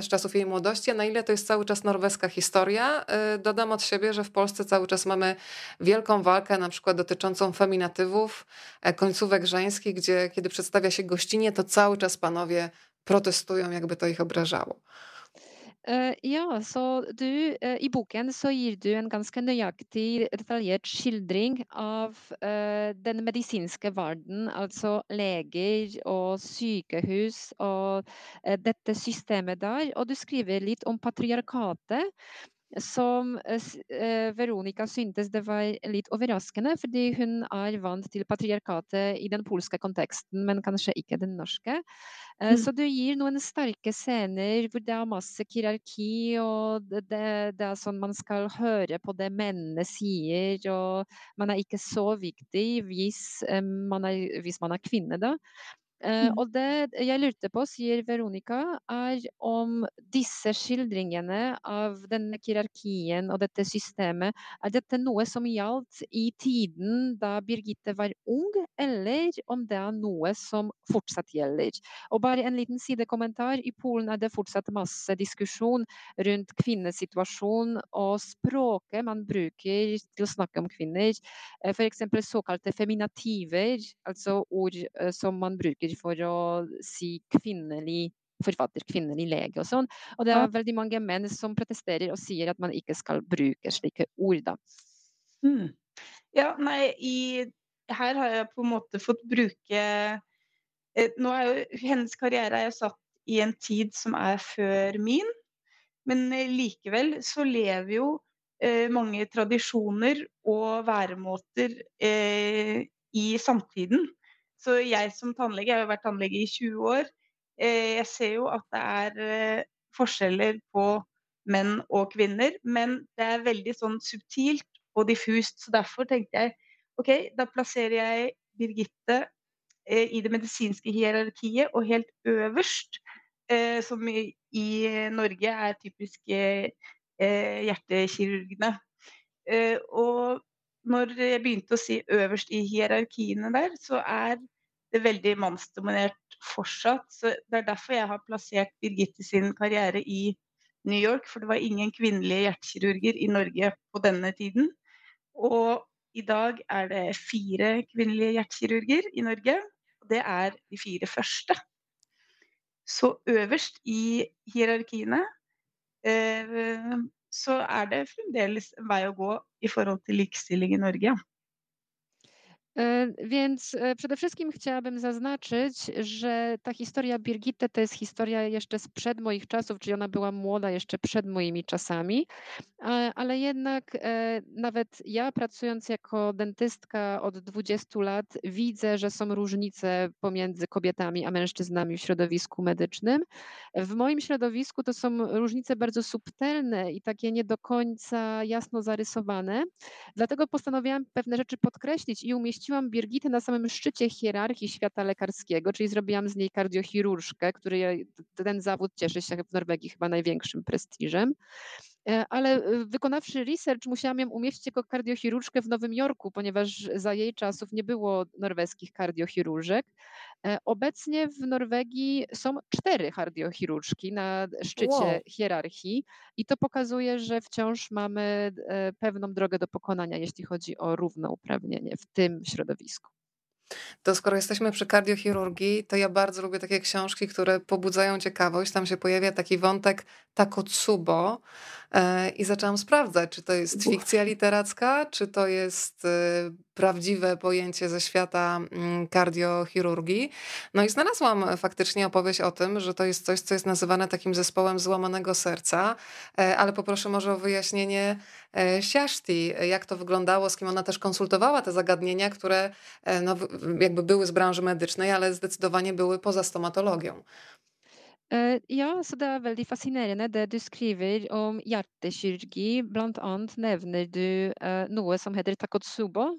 Z czasów jej młodości, a na ile to jest cały czas norweska historia. Y, dodam od siebie, że w Polsce cały czas mamy wielką walkę, na przykład dotyczącą feminatywów, e, końcówek żeńskich, gdzie kiedy przedstawia się gościnie, to cały czas panowie protestują, jakby to ich obrażało. Uh, ja, så du uh, I boken så gir du en ganske nøyaktig, detaljert skildring av uh, den medisinske verden, altså leger og sykehus og dette systemet der. Og du skriver litt om patriarkatet som eh, Veronica syntes det var litt overraskende, fordi hun er vant til patriarkatet i den polske konteksten, men kanskje ikke den norske. Eh, mm. Så du gir noen sterke scener hvor det er masse hierarki, og det, det, er sånn man skal høre på det mennene sier, og man er ikke så viktig hvis eh, man er, hvis man er kvinne, da. Uh, og det jeg lurte på, sier Veronica, er om disse skildringene av denne hierarkien og dette systemet, er dette noe som gjaldt i tiden da Birgitte var ung, eller om det er noe som fortsatt gjelder? Og bare en liten sidekommentar. I Polen er det fortsatt masse diskusjon rundt kvinnesituasjon og språket man bruker til å snakke om kvinner. Uh, F.eks. såkalte feminativer, altså ord uh, som man bruker bruker for å si kvinnelig forfatter, kvinnelig lege og sånn. Og det er veldig mange menn som protesterer og sier at man ikke skal bruke slike ord, da. Mm. Ja, nei, i, her har jeg på en måte fått bruke eh, Nå er jo hennes karriere er jo satt i en tid som er før min, men eh, likevel så lever jo eh, mange tradisjoner og væremåter eh, i samtiden. Så jeg som tannlege, jeg har jo vært tannlege i 20 år, eh, jeg ser jo at det er eh, forskjeller på menn og kvinner, men det er veldig sånn subtilt og diffust. Så derfor tenkte jeg OK, da plasserer jeg Birgitte eh, i det medisinske hierarkiet, og helt øverst, som i, Norge er typiske hjertekirurgene. og når jeg begynte å si øverst i hierarkiene der, så er veldig mannsdominert fortsatt. Så det er derfor jeg har plassert Birgitte sin karriere i New York. For det var ingen kvinnelige hjertekirurger i Norge på denne tiden. Og i dag er det fire kvinnelige hjertekirurger i Norge. Og det er de fire første. Så øverst i hierarkiene eh, så er det fremdeles en vei å gå i forhold til likestilling i Norge. Więc e, przede wszystkim chciałabym zaznaczyć, że ta historia Birgitte to jest historia jeszcze sprzed moich czasów, czyli ona była młoda jeszcze przed moimi czasami, ale jednak e, nawet ja pracując jako dentystka od 20 lat widzę, że są różnice pomiędzy kobietami a mężczyznami w środowisku medycznym. W moim środowisku to są różnice bardzo subtelne i takie nie do końca jasno zarysowane. Dlatego postanowiłam pewne rzeczy podkreślić i umieściłam Birgitę na samym szczycie hierarchii świata lekarskiego, czyli zrobiłam z niej kardiochirurżkę, który ten zawód cieszy się w Norwegii chyba największym prestiżem. E, ale e, wykonawszy research, musiałam ją umieścić jako kardiochirurżkę w Nowym Jorku, ponieważ za jej czasów nie było norweskich kardiochirurżek. E, obecnie w Norwegii są cztery kardiochirurżki na szczycie wow. hierarchii i to pokazuje, że wciąż mamy pewną drogę do pokonania, jeśli chodzi o równouprawnienie w tym środowisku. To skoro jesteśmy przy kardiochirurgii, to ja bardzo lubię takie książki, które pobudzają ciekawość. Tam się pojawia taki wątek Takotsubo e, i zaczęłam sprawdzać, czy to jest fikcja literacka, czy to jest e, prawdziwe pojęcie ze świata mm, kardiochirurgii. No i znalazłam faktycznie opowieść o tym, że to jest coś, co jest nazywane takim zespołem złamanego serca, e, ale poproszę może o wyjaśnienie Siaszti, jak to wyglądało, z kim ona też konsultowała te zagadnienia, które no, jakby były z branży medycznej, ale zdecydowanie były poza stomatologią. Eh, ja, så det er veldig fascinerende det du skriver om hjertekirurgi. Blant annet nevner du eh, noe som heter takotsubo.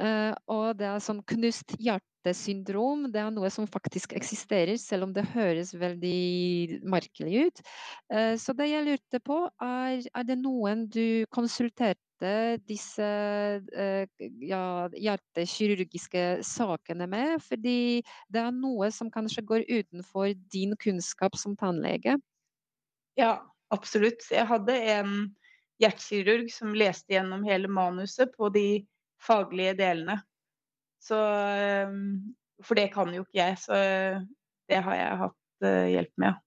Eh, og det er sånn knust hjertesyndrom. Det er noe som faktisk eksisterer, selv om det høres veldig merkelig ut. Eh, så det jeg lurte på, er, er det noen du konsulterte disse eh, ja, hjertekirurgiske sakene med. Fordi det er noe som kanskje går utenfor din kunnskap som tannlege. Ja, absolutt. Jeg hadde en hjertekirurg som leste gjennom hele manuset på de faglige delene. Så ehm, For det kan jo ikke jeg, så det har jeg hatt eh, hjelp med.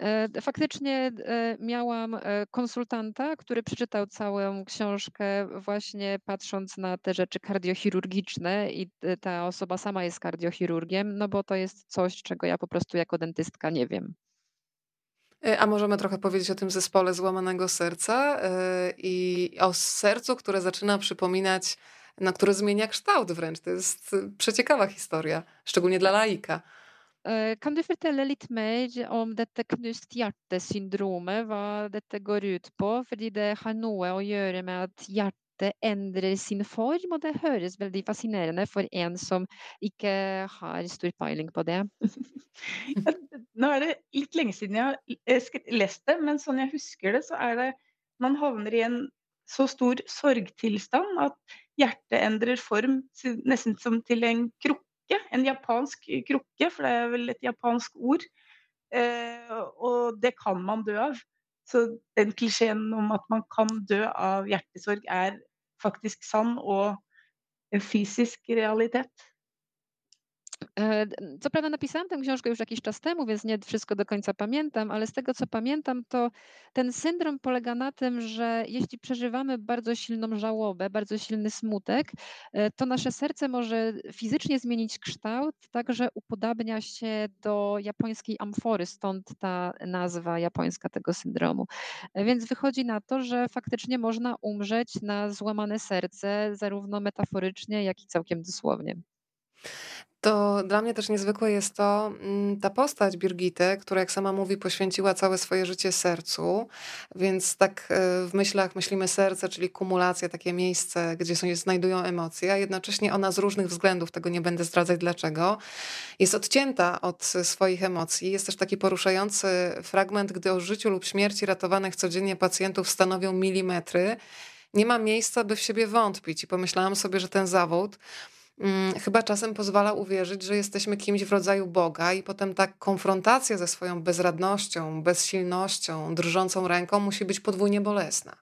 E, faktycznie e, miałam e, konsultanta, który przeczytał całą książkę, właśnie patrząc na te rzeczy kardiochirurgiczne, i ta osoba sama jest kardiochirurgiem, no bo to jest coś, czego ja po prostu jako dentystka nie wiem. A możemy trochę powiedzieć o tym zespole złamanego serca i o sercu, które zaczyna przypominać, no, które zmienia kształt wręcz. To jest przeciekawa historia, szczególnie dla laika. Kan du fortelle litt mer om dette knust hjerte-syndromet, hva dette går ut på? Fordi det har noe å gjøre med at hjertet endrer sin form, og det høres veldig fascinerende for en som ikke har stor peiling på det. Nå er det litt lenge siden jeg har lest det, men sånn jeg husker det, så er det Man havner i en så stor sorgtilstand at hjertet endrer form nesten som til en krukke. En japansk krukke, for det er vel et japansk ord. Eh, og det kan man dø av. Så den klisjeen om at man kan dø av hjertesorg, er faktisk sann og en fysisk realitet. E, co prawda napisałam tę książkę już jakiś czas temu, więc nie wszystko do końca pamiętam, ale z tego co pamiętam, to ten syndrom polega na tym, że jeśli przeżywamy bardzo silną żałobę, bardzo silny smutek, e, to nasze serce może fizycznie zmienić kształt, tak że upodabnia się do japońskiej amfory, stąd ta nazwa japońska tego syndromu. E, więc wychodzi na to, że faktycznie można umrzeć na złamane serce, zarówno metaforycznie, jak i całkiem dosłownie. To dla mnie też niezwykłe jest to, mm, ta postać Birgity, która jak sama mówi, poświęciła całe swoje życie sercu, więc tak e, w myślach myślimy serce, czyli kumulacja, takie miejsce, gdzie się znajdują emocje, a jednocześnie ona z różnych względów, tego nie będę zdradzać dlaczego, jest odcięta od swoich emocji. Jest też taki poruszający fragment, gdy o życiu lub śmierci ratowanych codziennie pacjentów stanowią milimetry, nie ma miejsca, by w siebie wątpić. I pomyślałam sobie, że ten zawód chyba czasem pozwala uwierzyć, że jesteśmy kimś w rodzaju Boga, i potem ta konfrontacja ze swoją bezradnością, bezsilnością, drżącą ręką musi być podwójnie bolesna.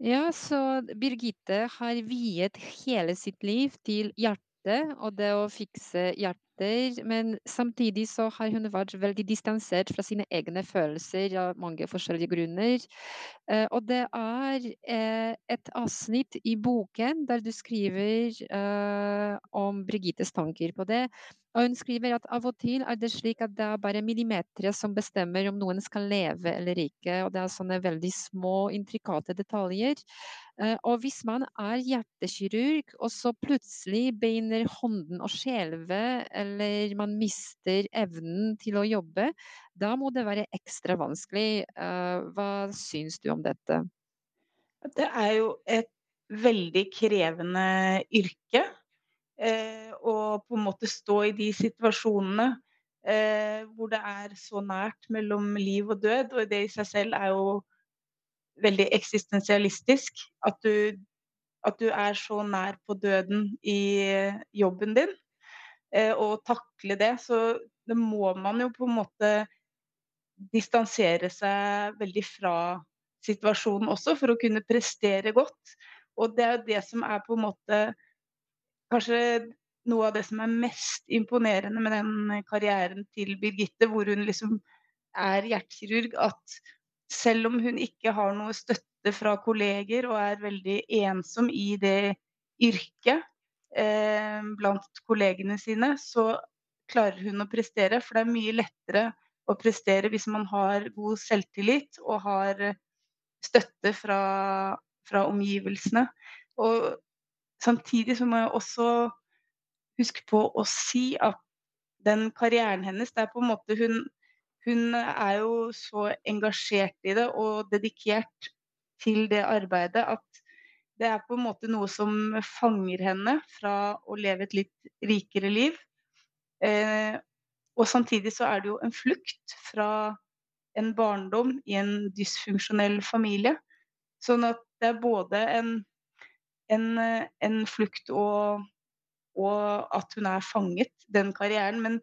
Ja, så Birgitte har viet hele sitt liv til hjertet og det å fikse hjertet etter, men samtidig så har hun vært veldig distansert fra sine egne følelser av mange forskjellige grunner. Eh, og det er eh, et avsnitt i boken der du skriver eh, om Brigittes tanker på det. Og hun skriver at av og til er det slik at det er bare millimeter som bestemmer om noen skal leve eller ikke. Og det er sånne veldig små, intrikate detaljer. Eh, og hvis man er hjertekirurg, og så plutselig begynner hånden å skjelve, eller man mister evnen til å jobbe, da må det være ekstra vanskelig. Eh, hva syns du om dette? Det er jo et veldig krevende yrke. å og på en måte stå i de situasjonene eh, hvor det er så nært mellom liv og død. Og det i seg selv er jo veldig eksistensialistisk. At du, at du er så nær på døden i jobben din. Eh, og takle det. Så det må man jo på en måte distansere seg veldig fra situasjonen også, for å kunne prestere godt. Og det er jo det som er på en måte kanskje noe av det som er mest imponerende med den karrieren til Birgitte, hvor hun liksom er hjertekirurg, at selv om hun ikke har noe støtte fra kolleger og er veldig ensom i det yrket eh, blant kollegene sine, så klarer hun å prestere. For det er mye lettere å prestere hvis man har god selvtillit og har støtte fra, fra omgivelsene. Og Samtidig så må jeg også huske på å si at den karrieren hennes det er på en måte hun, hun er jo så engasjert i det og dedikert til det arbeidet at det er på en måte noe som fanger henne fra å leve et litt rikere liv. Eh, og samtidig så er det jo en flukt fra en barndom i en dysfunksjonell familie. Sånn at det er både en en, en flukt og, og, at hun er fanget, den karrieren. Men,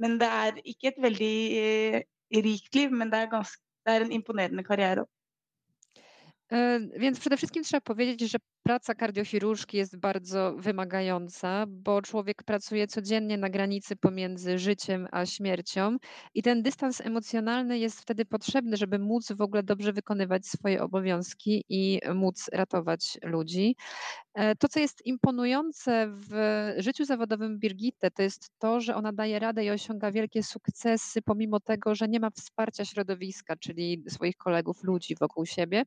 men, det er ikke et veldig eh, rikt liv, men det er, ganske, det er en imponerende karriere. Więc przede wszystkim trzeba powiedzieć, że praca kardiochirurżki jest bardzo wymagająca, bo człowiek pracuje codziennie na granicy pomiędzy życiem a śmiercią i ten dystans emocjonalny jest wtedy potrzebny, żeby móc w ogóle dobrze wykonywać swoje obowiązki i móc ratować ludzi. E, to, co jest imponujące w życiu zawodowym Birgitte, to jest to, że ona daje radę i osiąga wielkie sukcesy, pomimo tego, że nie ma wsparcia środowiska, czyli swoich kolegów, ludzi wokół siebie,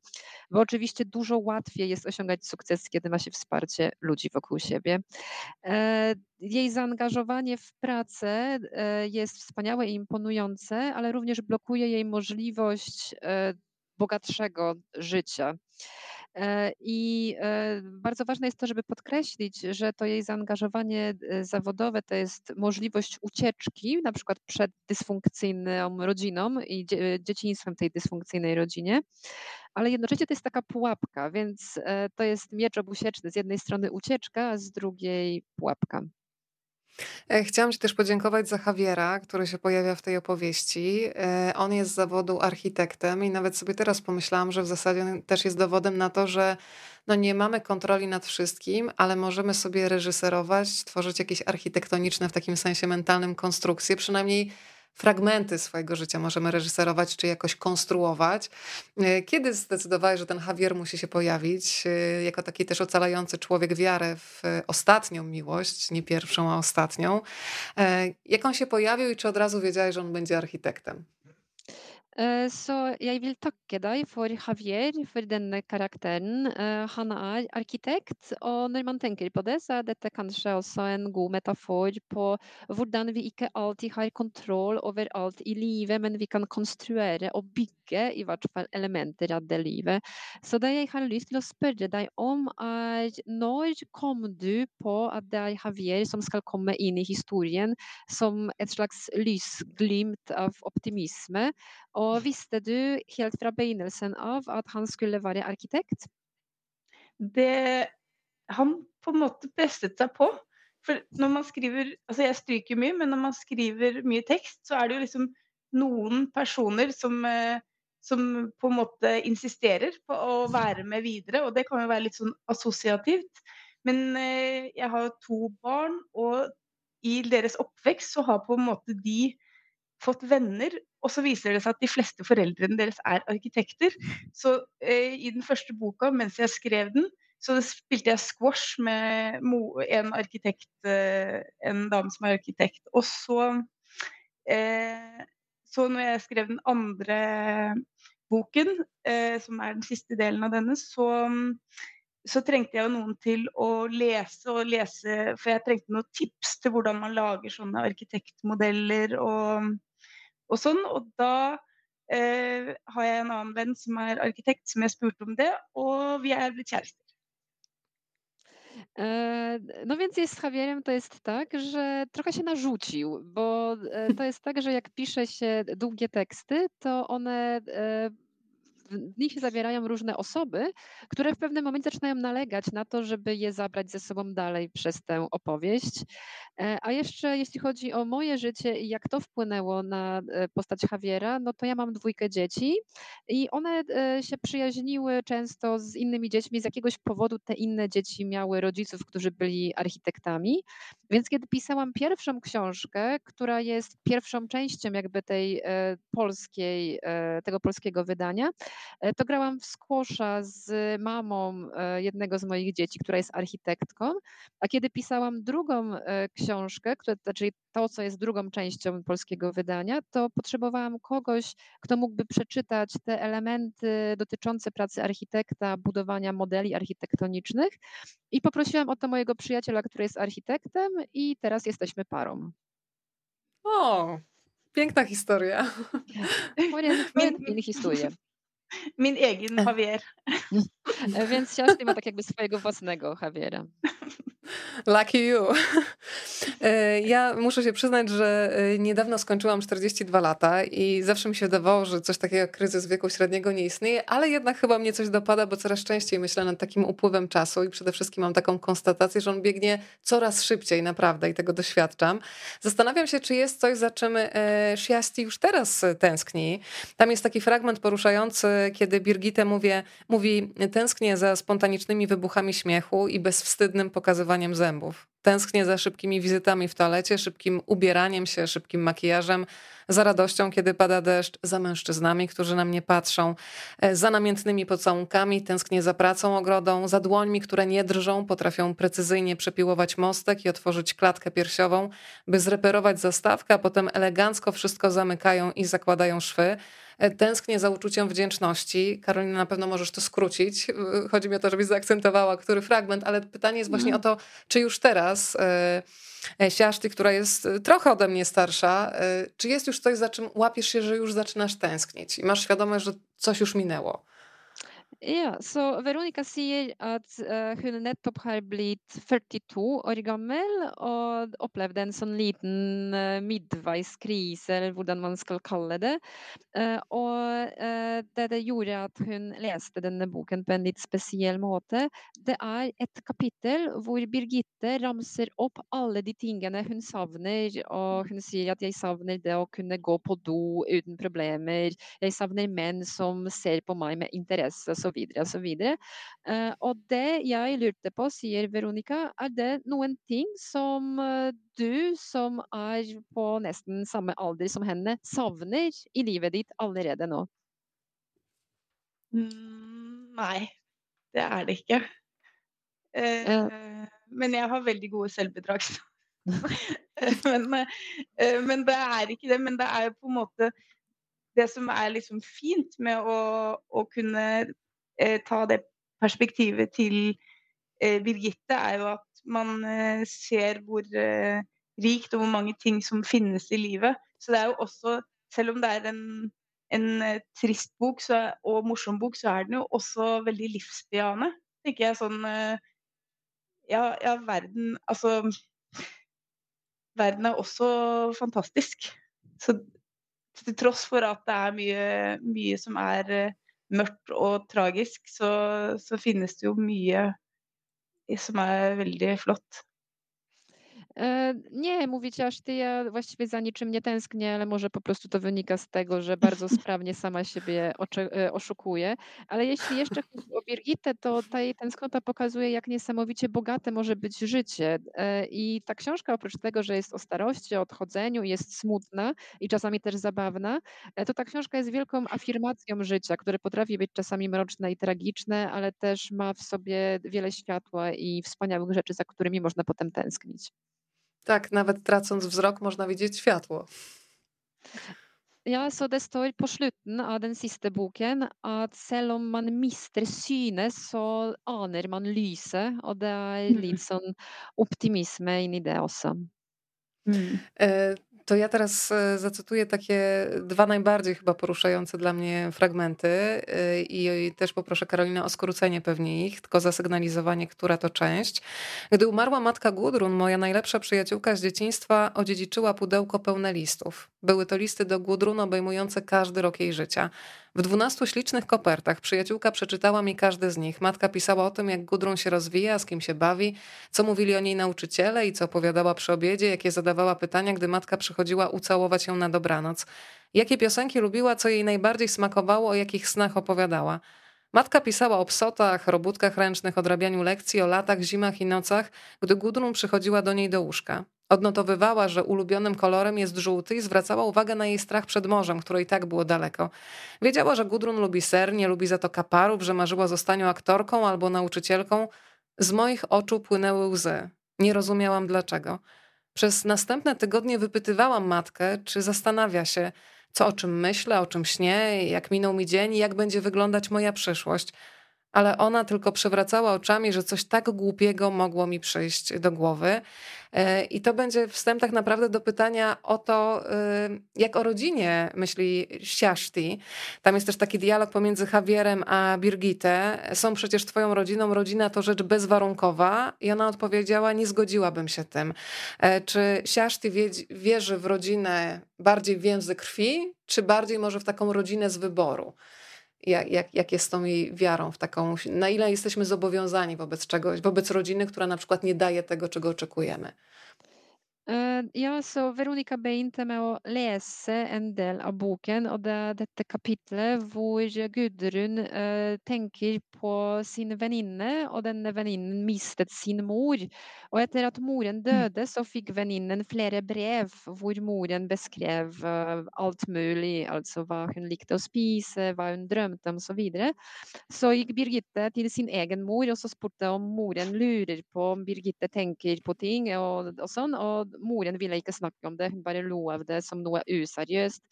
bo oczywiście dużo łatwiej jest osiągać sukces, kiedy ma się wsparcie ludzi wokół siebie. E, jej zaangażowanie w pracę e, jest wspaniałe i imponujące, ale również blokuje jej możliwość bogatszego życia. E, I e, bardzo ważne jest to, żeby podkreślić, że to jej zaangażowanie e, zawodowe to jest możliwość ucieczki, na przykład przed dysfunkcyjną rodziną i dzieciństwem tej dysfunkcyjnej rodzinie, ale jednocześnie to jest taka pułapka, więc to jest miecz obusieczny. Z jednej strony ucieczka, a z drugiej pułapka. E, chciałam Ci też podziękować za Javiera, który się pojawia w tej opowieści. E, on jest z zawodu architektem i nawet sobie teraz pomyślałam, że w zasadzie też jest dowodem na to, że no nie mamy kontroli nad wszystkim, ale możemy sobie reżyserować, tworzyć jakieś architektoniczne w takim sensie mentalnym konstrukcje, przynajmniej fragmenty swojego życia możemy reżyserować czy jakoś konstruować. E, kiedy zdecydowałeś, że ten Javier musi się pojawić, e, jako taki też ocalający człowiek wiarę w ostatnią miłość, nie pierwszą, a ostatnią? E, jak on się pojawił i czy od razu wiedziałeś, że on będzie architektem? Eh, så jeg vil takke deg for Javier, for denne karakteren. Eh, han er arkitekt, og når man tenker på det, så er dette kanskje også en god metafor på hvordan vi ikke alltid har kontroll over alt i livet, men vi kan konstruere og bygge i hvert fall elementer av det livet. Så det jeg har lyst til å spørre deg om, er når kom du på at det er Javier som skal komme inn i historien som et slags lysglimt av optimisme? Og visste du helt fra begynnelsen av at han skulle være arkitekt? Det Han på en måte presset seg på. For når man skriver Altså jeg stryker mye, men når man skriver mye tekst, så er det jo liksom noen personer som, eh, som på en måte insisterer på å være med videre, og det kan jo være litt sånn assosiativt. Men eh, jeg har to barn, og i deres oppvekst så har på en måte de fått venner, og så viser det seg at de fleste foreldrene deres er arkitekter. Så eh, i den første boka, mens jeg skrev den, så spilte jeg squash med en arkitekt, eh, en dame som er arkitekt. Og så, eh, så når jeg skrev den andre boken, eh, som er den siste delen av denne, så så trengte jeg jo noen til å lese og lese For jeg trengte noen tips til hvordan man lager sånne arkitektmodeller og, og sånn. Og da eh, har jeg en annen venn som er arkitekt, som jeg spurte om det, og vi er blitt kjærester. No więc jest z Javierem to jest tak, że trochę się narzucił, bo to jest tak, że jak pisze się długie teksty, to one w nich zawierają różne osoby, które w pewnym momencie zaczynają nalegać na to, żeby je zabrać ze sobą dalej przez tę opowieść. E, a jeszcze jeśli chodzi o moje życie i jak to wpłynęło na e, postać Javiera, no to ja mam dwójkę dzieci i one e, się przyjaźniły często z innymi dziećmi. Z jakiegoś powodu te inne dzieci miały rodziców, którzy byli architektami. Więc kiedy pisałam pierwszą książkę, która jest pierwszą częścią jakby tej polskiej, tego polskiego wydania, to grałam w squasha z mamą e, jednego z moich dzieci, która jest architektką, a kiedy pisałam drugą e, książkę, która, znaczy to, co jest drugą częścią polskiego wydania, to potrzebowałam kogoś, kto mógłby przeczytać te elementy dotyczące pracy architekta, budowania modeli architektonicznych i poprosiłam o to mojego przyjaciela, który jest architektem i teraz jesteśmy parą. O, piękna historia. Piękna historia. Min egen Javier. Więc Siaszty ma tak jakby swojego własnego Javiera. Lucky you. E, ja muszę się przyznać, że e, niedawno skończyłam 42 lata i zawsze mi się wydawało, że coś takiego jak kryzys wieku średniego nie istnieje, ale jednak chyba mnie coś dopada, bo coraz częściej myślę nad takim upływem czasu i przede wszystkim mam taką konstatację, że on biegnie coraz szybciej, naprawdę, i tego doświadczam. Zastanawiam się, czy jest coś, za czym e, Shiasti już teraz tęskni. Tam jest taki fragment poruszający, kiedy Birgitte mówi, mówi tęsknię za spontanicznymi wybuchami śmiechu i bezwstydnym pokazywaniem zębów. Tęsknię za szybkimi wizytami w toalecie, szybkim ubieraniem się, szybkim makijażem, za radością, kiedy pada deszcz, za mężczyznami, którzy na mnie patrzą, e, za namiętnymi pocałunkami, tęsknię za pracą ogrodą, za dłońmi, które nie drżą, potrafią precyzyjnie przepiłować mostek i otworzyć klatkę piersiową, by zreperować zastawkę, a potem elegancko wszystko zamykają i zakładają szwy. E, tęsknię za uczuciem wdzięczności. Karolina, na pewno możesz to skrócić. E, chodzi mi o to, żebyś zaakcentowała który fragment, ale pytanie jest właśnie mm. o to, czy już teraz Siaszty, która jest trochę ode mnie starsza, czy jest już coś, za czym łapiesz się, że już zaczynasz tęsknić i masz świadomość, że coś już minęło? Ja, så Veronica sier at uh, hun nettopp har blitt 42 år gammel og opplevde en sånn liten uh, midtveiskrise, eller hvordan man skal kalle det. Uh, og det, det gjorde at hun leste denne boken på en litt spesiell måte. Det er et kapittel hvor Birgitte ramser opp alle de tingene hun savner, og hun sier at 'jeg savner det å kunne gå på do uten problemer', 'jeg savner menn som ser på meg med interesse', så videre og så videre. Uh, og det jeg lurte på, sier Veronica, er det noen ting som uh, du, som er på nesten samme alder som henne, savner i livet ditt allerede nå? Mm, nei, det er det ikke. Uh, men jeg har veldig gode selvbedrag. men, men, det er ikke det. Men det er jo på en måte det som er liksom fint med å, å kunne Eh, ta det perspektivet til eh, Birgitte, er jo at man eh, ser hvor rikt og hvor mange ting som finnes i livet. Så det er jo også, selv om det er en, en trist bok så, og morsom bok, så er den jo også veldig livsbejaende. tenker jeg sånn ja, ja, verden Altså Verden er også fantastisk. Så til tross for at det er mye, mye som er mørkt og tragisk, så, så finnes det jo mye som er veldig flott. E, nie, mówicie aż ty, ja właściwie za niczym nie tęsknię, ale może po prostu to wynika z tego, że bardzo sprawnie sama siebie e, oszukuję. Ale jeśli jeszcze chodzi o Birgitę, to ta jej tęsknota pokazuje, jak niesamowicie bogate może być życie. E, I ta książka oprócz tego, że jest o starości, o odchodzeniu, jest smutna i czasami też zabawna, to ta książka jest wielką afirmacją życia, które potrafi być czasami mroczne i tragiczne, ale też ma w sobie wiele światła i wspaniałych rzeczy, za którymi można potem tęsknić. Tak, nawet tracąc wzrok można widzieć światło. Ja, så det står på slutten av den siste boken at selv om man mister synet, så aner man lyset. Og det er mm. litt sånn optimisme inni det også. Mm. To ja teraz e, zacytuję takie dwa najbardziej chyba poruszające dla mnie fragmenty e, i też poproszę Karolinę o skrócenie pewnie ich, tylko zasygnalizowanie, która to część. Gdy umarła matka Gudrun, moja najlepsza przyjaciółka z dzieciństwa odziedziczyła pudełko pełne listów. Były to listy do Gudrun obejmujące każdy rok jej życia. W dwunastu ślicznych kopertach przyjaciółka przeczytała mi każdy z nich. Matka pisała o tym, jak Gudrun się rozwija, z kim się bawi, co mówili o niej nauczyciele i co opowiadała przy obiedzie, jakie zadawała pytania, gdy matka przychodziła ucałować ją na dobranoc. Jakie piosenki lubiła, co jej najbardziej smakowało, o jakich snach opowiadała. Matka pisała o psotach, robótkach ręcznych, odrabianiu lekcji, o latach, zimach i nocach, gdy Gudrun przychodziła do niej do łóżka. Odnotowywała, że ulubionym kolorem jest żółty i zwracała uwagę na jej strach przed morzem, które i tak było daleko. Wiedziała, że Gudrun lubi ser, nie lubi za to kaparów, że marzyła zostaniu aktorką albo nauczycielką. Z moich oczu płynęły łzy. Nie rozumiałam dlaczego. Przez następne tygodnie wypytywałam matkę, czy zastanawia się, co o czym myślę, o czym śnię, jak minął mi dzień i jak będzie wyglądać moja przyszłość. Ale ona tylko przewracała oczami, że coś tak głupiego mogło mi przyjść do głowy. E, I to będzie wstęp tak naprawdę do pytania o to, y, jak o rodzinie myśli Siaszti. Tam jest też taki dialog pomiędzy Javierem a Birgitę. Są przecież twoją rodziną, rodzina to rzecz bezwarunkowa. I ona odpowiedziała, nie zgodziłabym się tym. E, czy Siaszti wierzy w rodzinę bardziej w więzy krwi, czy bardziej może w taką rodzinę z wyboru? Jak, jak, jak jest tą jej wiarą w taką, na ile jesteśmy zobowiązani wobec czegoś, wobec rodziny, która na przykład nie daje tego, czego oczekujemy. Uh, ja, så Veronica begynte med å lese en del av boken, og det er dette kapitlet hvor Gudrun uh, tenker på sin venninne, og denne venninnen mistet sin mor. Og etter at moren mm. døde, så fikk venninnen flere brev hvor moren beskrev uh, alt mulig, altså hva hun likte å spise, hva hun drømte om osv. Så, videre. så gikk Birgitte til sin egen mor og så spurte om moren lurer på om Birgitte tenker på ting og, og sånn. og moren ville ikke snakke om det, hun bare lo av det som noe useriøst.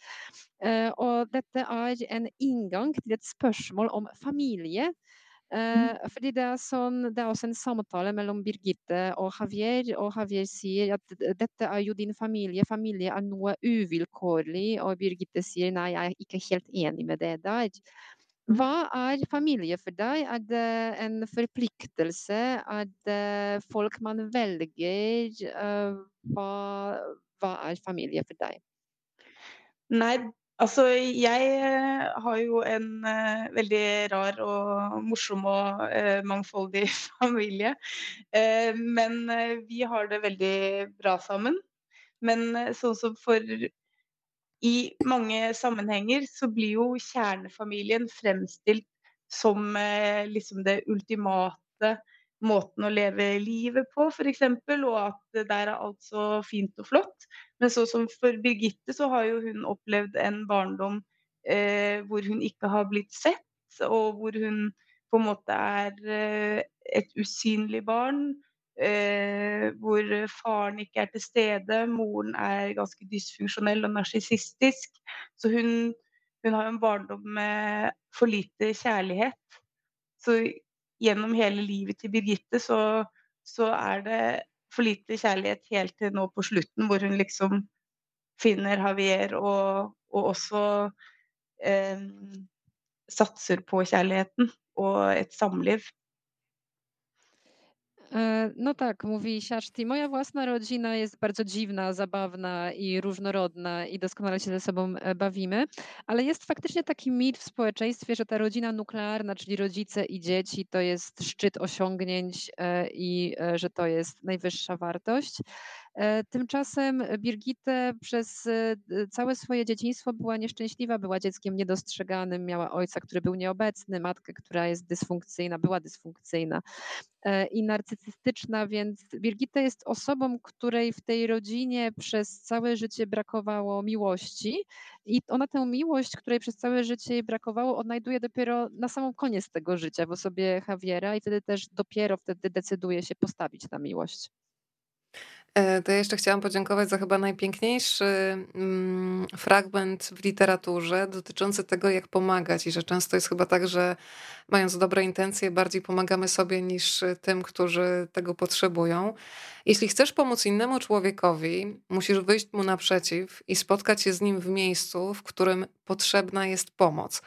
Eh, og dette er en inngang til et spørsmål om familie. Uh, fordi det er, sånn, det er også en samtale mellom Birgitte og Javier, og Javier sier at dette er jo din familie, familie er noe uvilkårlig, og Birgitte sier nei, jeg er ikke helt enig med det der. Hva er familie for deg? Er det en forpliktelse? Er det folk man velger? Eh, hva, hva er familie for deg? Nei, altså jeg eh, har jo en uh, veldig rar og morsom og uh, mangfoldig familie. Uh, men vi har det veldig bra sammen. Men sånn som for i mange sammenhenger så blir jo kjernefamilien fremstilt som eh, liksom det ultimate måten å leve livet på, f.eks. Og at der er alt så fint og flott. Men så som for Birgitte, så har jo hun opplevd en barndom eh, hvor hun ikke har blitt sett, og hvor hun på en måte er eh, et usynlig barn. Eh, hvor faren ikke er til stede. Moren er ganske dysfunksjonell og narsissistisk. Så hun, hun, har en barndom med for lite kjærlighet. Så gjennom hele livet til Birgitte så, så er det for lite kjærlighet helt til nå på slutten, hvor hun liksom finner Javier og, og også eh, satser på kjærligheten og et samliv. E, no tak, mówi Siaszti. Moja własna rodzina jest bardzo dziwna, zabawna i różnorodna i doskonale się ze sobą e, bawimy, ale jest faktycznie taki mit w społeczeństwie, że ta rodzina nuklearna, czyli rodzice i dzieci, to jest szczyt osiągnięć e, i że to jest najwyższa wartość. E, tymczasem Birgitte przez e, całe swoje dzieciństwo była nieszczęśliwa, była dzieckiem niedostrzeganym, miała ojca, który był nieobecny, matkę, która jest dysfunkcyjna, była dysfunkcyjna i narcystyczna, więc Birgitta jest osobą, której w tej rodzinie przez całe życie brakowało miłości i ona tę miłość, której przez całe życie jej brakowało, odnajduje dopiero na samym koniec tego życia w osobie Javiera i wtedy też dopiero wtedy decyduje się postawić na miłość. E, to ja jeszcze chciałam podziękować za chyba najpiękniejszy mm, fragment w literaturze dotyczący tego, jak pomagać, i że często jest chyba tak, że mając dobre intencje, bardziej pomagamy sobie niż tym, którzy tego potrzebują. Jeśli chcesz pomóc innemu człowiekowi, musisz wyjść mu naprzeciw i spotkać się z nim w miejscu, w którym potrzebna jest pomoc.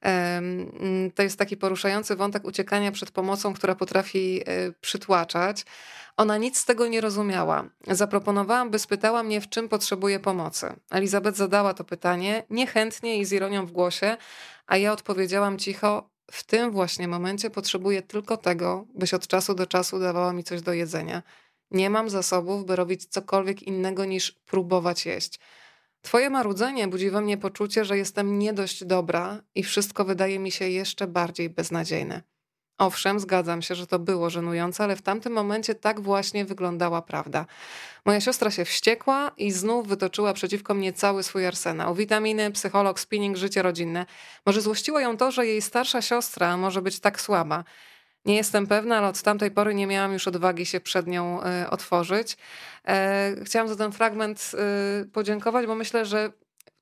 Mm, to jest taki poruszający wątek uciekania przed pomocą, która potrafi e, przytłaczać. Ona nic z tego nie rozumiała. Zaproponowałam, by spytała mnie, w czym potrzebuje pomocy. Elizabeth zadała to pytanie, niechętnie i z ironią w głosie, a ja odpowiedziałam cicho: W tym właśnie momencie potrzebuję tylko tego, byś od czasu do czasu dawała mi coś do jedzenia. Nie mam zasobów, by robić cokolwiek innego niż próbować jeść. Twoje marudzenie budzi we mnie poczucie, że jestem nie dość dobra i wszystko wydaje mi się jeszcze bardziej beznadziejne. Owszem, zgadzam się, że to było żenujące, ale w tamtym momencie tak właśnie wyglądała prawda. Moja siostra się wściekła i znów wytoczyła przeciwko mnie cały swój arsenał. Witaminy, psycholog, spinning, życie rodzinne. Może złościło ją to, że jej starsza siostra może być tak słaba. Nie jestem pewna, ale od tamtej pory nie miałam już odwagi się przed nią e, otworzyć. E, chciałam za ten fragment e, podziękować, bo myślę, że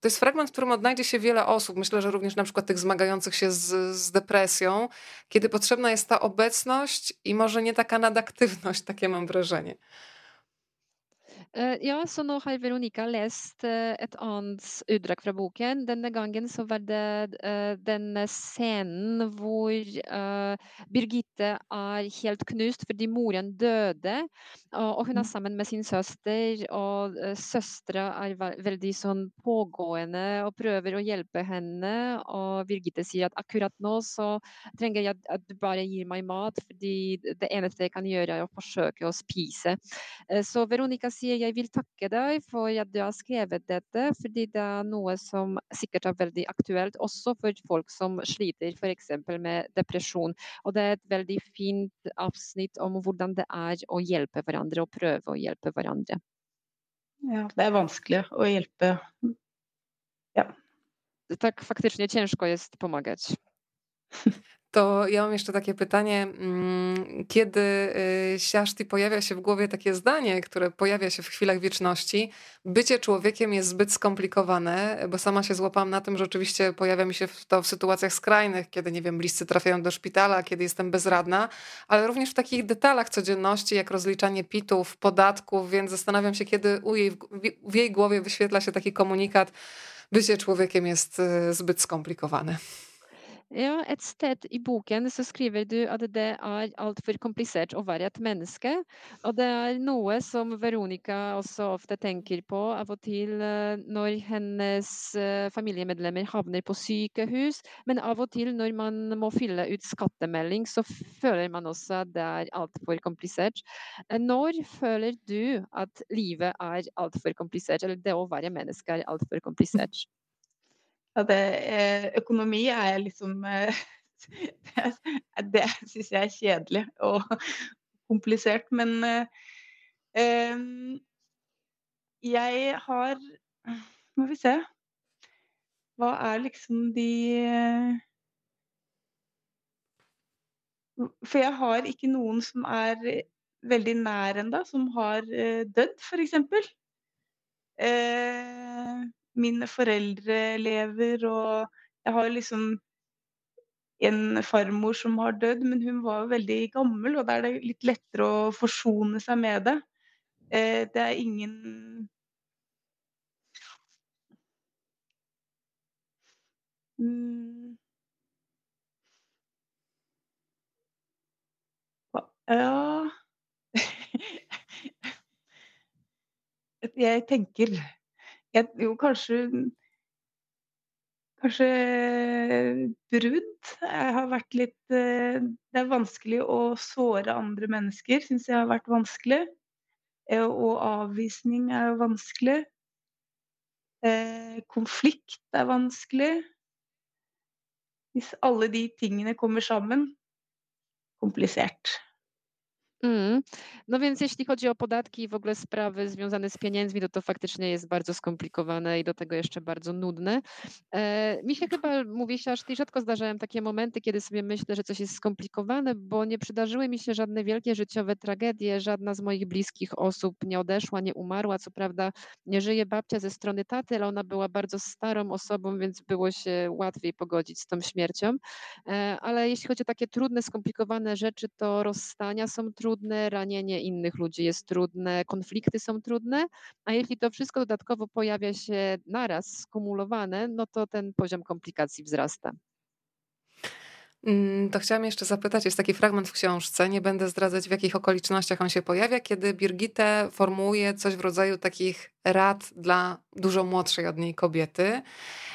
to jest fragment, w którym odnajdzie się wiele osób. Myślę, że również na przykład tych zmagających się z, z depresją, kiedy potrzebna jest ta obecność i może nie taka nadaktywność, takie mam wrażenie. Eh, ja, så nå har Veronica lest eh, et annet utdrag fra boken. Denne gangen så var det uh, denne scenen hvor Birgitte er helt knust fordi moren døde. Og, hun er mm. sammen med sin søster, og søstera er veldig sånn pågående og prøver å hjelpe henne. Og Birgitte sier at akkurat nå så trenger jeg at du bare gir meg mat, fordi det eneste jeg kan gjøre er å forsøke å spise. Så Veronica sier jeg vil takke deg for at du har skrevet dette, fordi det er noe som sikkert er veldig aktuelt også for folk som sliter f.eks. med depresjon. Og det er et veldig fint avsnitt om hvordan det er å hjelpe hverandre og prøve å hjelpe hverandre. Ja, det er vanskelig å hjelpe. Ja. Tak faktycznie ciężko jest pomagać. to ja mam jeszcze takie pytanie. Mm, kiedy y, Siaszti pojawia się w głowie takie zdanie, które pojawia się w chwilach wieczności, bycie człowiekiem jest zbyt skomplikowane, bo sama się złapałam na tym, że oczywiście pojawia mi się to w sytuacjach skrajnych, kiedy, nie wiem, bliscy trafiają do szpitala, kiedy jestem bezradna, ale również w takich detalach codzienności, jak rozliczanie pitów, podatków, więc zastanawiam się, kiedy jej, w jej głowie wyświetla się taki komunikat, bycie człowiekiem jest y, zbyt skomplikowane. Ja, et sted i boken så skriver du at det er altfor komplisert å være et menneske. Og det er noe som Veronica også ofte tenker på av og til eh, når hennes eh, familiemedlemmer havner på sykehus. Men av og til når man må fylle ut skattemelding, så føler man også at det er altfor komplisert. Eh, når føler du at livet er altfor komplisert, eller det å være menneske er altfor komplisert? Det, eh, økonomi er liksom eh, Det, det syns jeg er kjedelig og komplisert. Men eh, jeg har Må vi se. Hva er liksom de For jeg har ikke noen som er veldig nær ennå, som har dødd, f.eks. Eh, mine foreldre lever, og jeg har liksom en farmor som har dødd, men hun var jo veldig gammel, og da er det litt lettere å forsone seg med det. Eh, det er ingen mm. Ja Jeg tenker jeg, jo, kanskje Kanskje brudd. Jeg har vært litt eh, Det er vanskelig å såre andre mennesker, syns jeg har vært vanskelig. Eh, og avvisning er vanskelig. Eh, konflikt er vanskelig. Hvis alle de tingene kommer sammen komplisert. Mm. No więc jeśli chodzi o podatki i w ogóle sprawy związane z pieniędzmi, to to faktycznie jest bardzo skomplikowane i do tego jeszcze bardzo nudne. E, mi się chyba, mówi aż rzadko zdarzają takie momenty, kiedy sobie myślę, że coś jest skomplikowane, bo nie przydarzyły mi się żadne wielkie życiowe tragedie, żadna z moich bliskich osób nie odeszła, nie umarła. Co prawda nie żyje babcia ze strony taty, ale ona była bardzo starą osobą, więc było się łatwiej pogodzić z tą śmiercią. E, ale jeśli chodzi o takie trudne, skomplikowane rzeczy, to rozstania są trudne trudne, ranienie innych ludzi jest trudne, konflikty są trudne, a jeśli to wszystko dodatkowo pojawia się naraz, skumulowane, no to ten poziom komplikacji wzrasta. Mm, to chciałam jeszcze zapytać, jest taki fragment w książce, nie będę zdradzać w jakich okolicznościach on się pojawia, kiedy Birgitte formułuje coś w rodzaju takich rad dla dużo młodszej od niej kobiety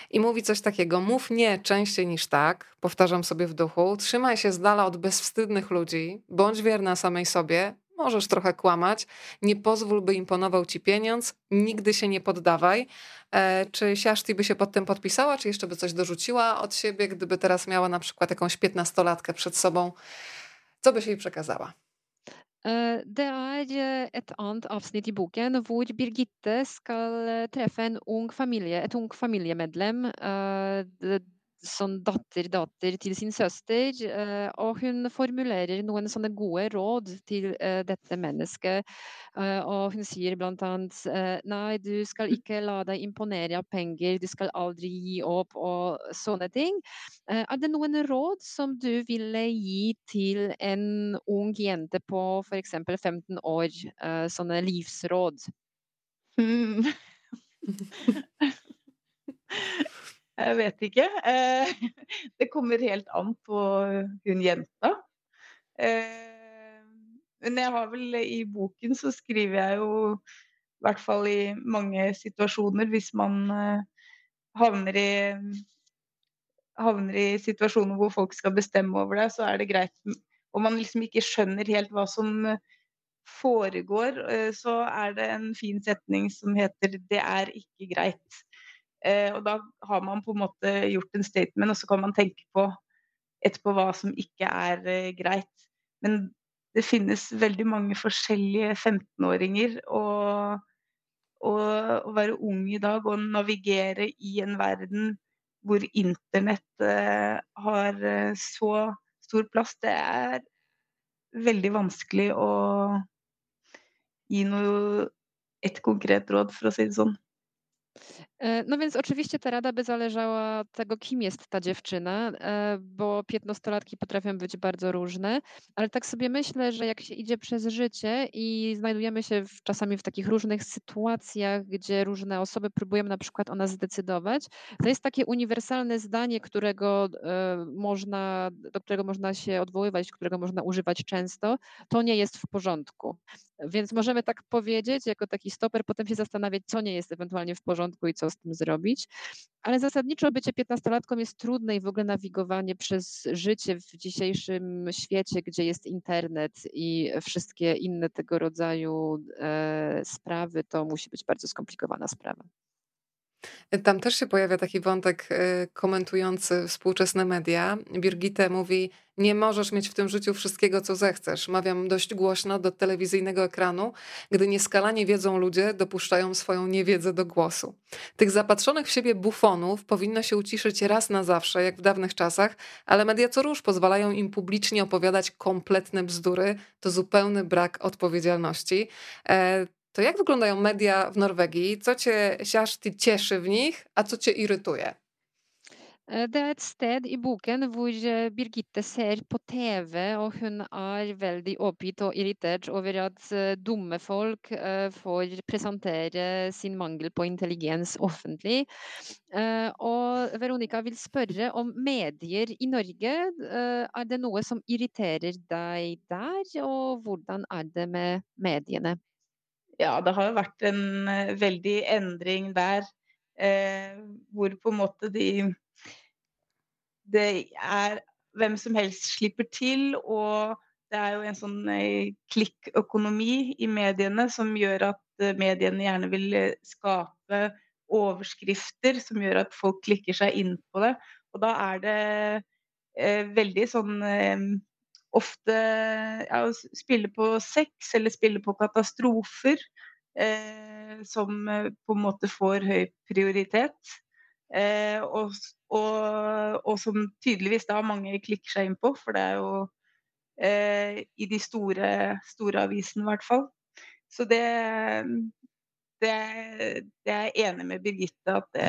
i mówi coś takiego: mów nie częściej niż tak, powtarzam sobie w duchu, trzymaj się z dala od bezwstydnych ludzi, bądź wierna samej sobie, możesz trochę kłamać, nie pozwól, by imponował ci pieniądz, nigdy się nie poddawaj. E, czy Siaszti by się pod tym podpisała, czy jeszcze by coś dorzuciła od siebie, gdyby teraz miała na przykład jakąś piętnastolatkę przed sobą? Co byś jej przekazała? Eh, det er et annet avsnitt i boken hvor Birgitte skal treffe en ung familie, et ung familiemedlem sånn datter-datter til sin søster. Eh, og hun formulerer noen sånne gode råd til eh, dette mennesket. Eh, og hun sier blant annet nei, du skal ikke la deg imponere av penger, du skal aldri gi opp og sånne ting. Er det noen råd som du ville gi til en ung jente på f.eks. 15 år? Sånne livsråd? Mm. Jeg vet ikke. Eh, det kommer helt an på hun jenta. Eh, men jeg har vel i boken så skriver jeg jo i hvert fall i mange situasjoner hvis man eh, havner i havner i situasjoner hvor folk skal bestemme over deg, så er det greit Om man liksom ikke skjønner helt hva som foregår, så er det en fin setning som heter 'Det er ikke greit'. Eh, og da har man på en måte gjort en statement, og så kan man tenke på etterpå hva som ikke er eh, greit. Men det finnes veldig mange forskjellige 15-åringer. Og, og, å være ung i dag og navigere i en verden hvor internett eh, har eh, så stor plass, det er veldig vanskelig å gi noe et konkret råd, for å si det sånn. E, no więc oczywiście ta rada by zależała od tego, kim jest ta dziewczyna, e, bo piętnastolatki potrafią być bardzo różne, ale tak sobie myślę, że jak się idzie przez życie i znajdujemy się w, czasami w takich różnych sytuacjach, gdzie różne osoby próbują na przykład o nas zdecydować, to jest takie uniwersalne zdanie, którego e, można, do którego można się odwoływać, którego można używać często, to nie jest w porządku. Więc możemy tak powiedzieć, jako taki stoper, potem się zastanawiać, co nie jest ewentualnie w porządku i co z tym zrobić. Ale zasadniczo bycie piętnastolatką jest trudne i w ogóle nawigowanie przez życie w dzisiejszym świecie, gdzie jest internet i wszystkie inne tego rodzaju e, sprawy, to musi być bardzo skomplikowana sprawa. Tam też się pojawia taki wątek y, komentujący współczesne media. Birgitte mówi: Nie możesz mieć w tym życiu wszystkiego, co zechcesz. Mawiam dość głośno do telewizyjnego ekranu, gdy nieskalanie wiedzą ludzie dopuszczają swoją niewiedzę do głosu. Tych zapatrzonych w siebie bufonów powinno się uciszyć raz na zawsze, jak w dawnych czasach, ale media co róż pozwalają im publicznie opowiadać kompletne bzdury. To zupełny brak odpowiedzialności. To jak wyglądają media w Norwegii? Co cię Kjersti cieszy w nich, a co cię irytuje? Eh, det er et sted i boken hvor eh, Birgitte ser på TV, og hun er veldig oppgitt og irritert over at eh, dumme folk får presentere sin mangel på intelligens offentlig. Og Veronica vil spørre om medier i Norge. Er det noe som irriterer deg der, og hvordan er det med mediene? Ja, det har jo vært en eh, veldig endring der. Eh, hvor på en måte de Det er hvem som helst slipper til, og det er jo en sånn klikkøkonomi i mediene som gjør at mediene gjerne vil skape overskrifter som gjør at folk klikker seg inn på det. Og da er det eh, veldig sånn eh, Ofte ja, spille på sex eller spille på katastrofer eh, som på en måte får høy prioritet. Eh, og, og, og, som tydeligvis da mange klikker seg inn på, for det er jo eh, i de store, store avisene i hvert fall. Så det, det, det er jeg enig med Birgitte at det,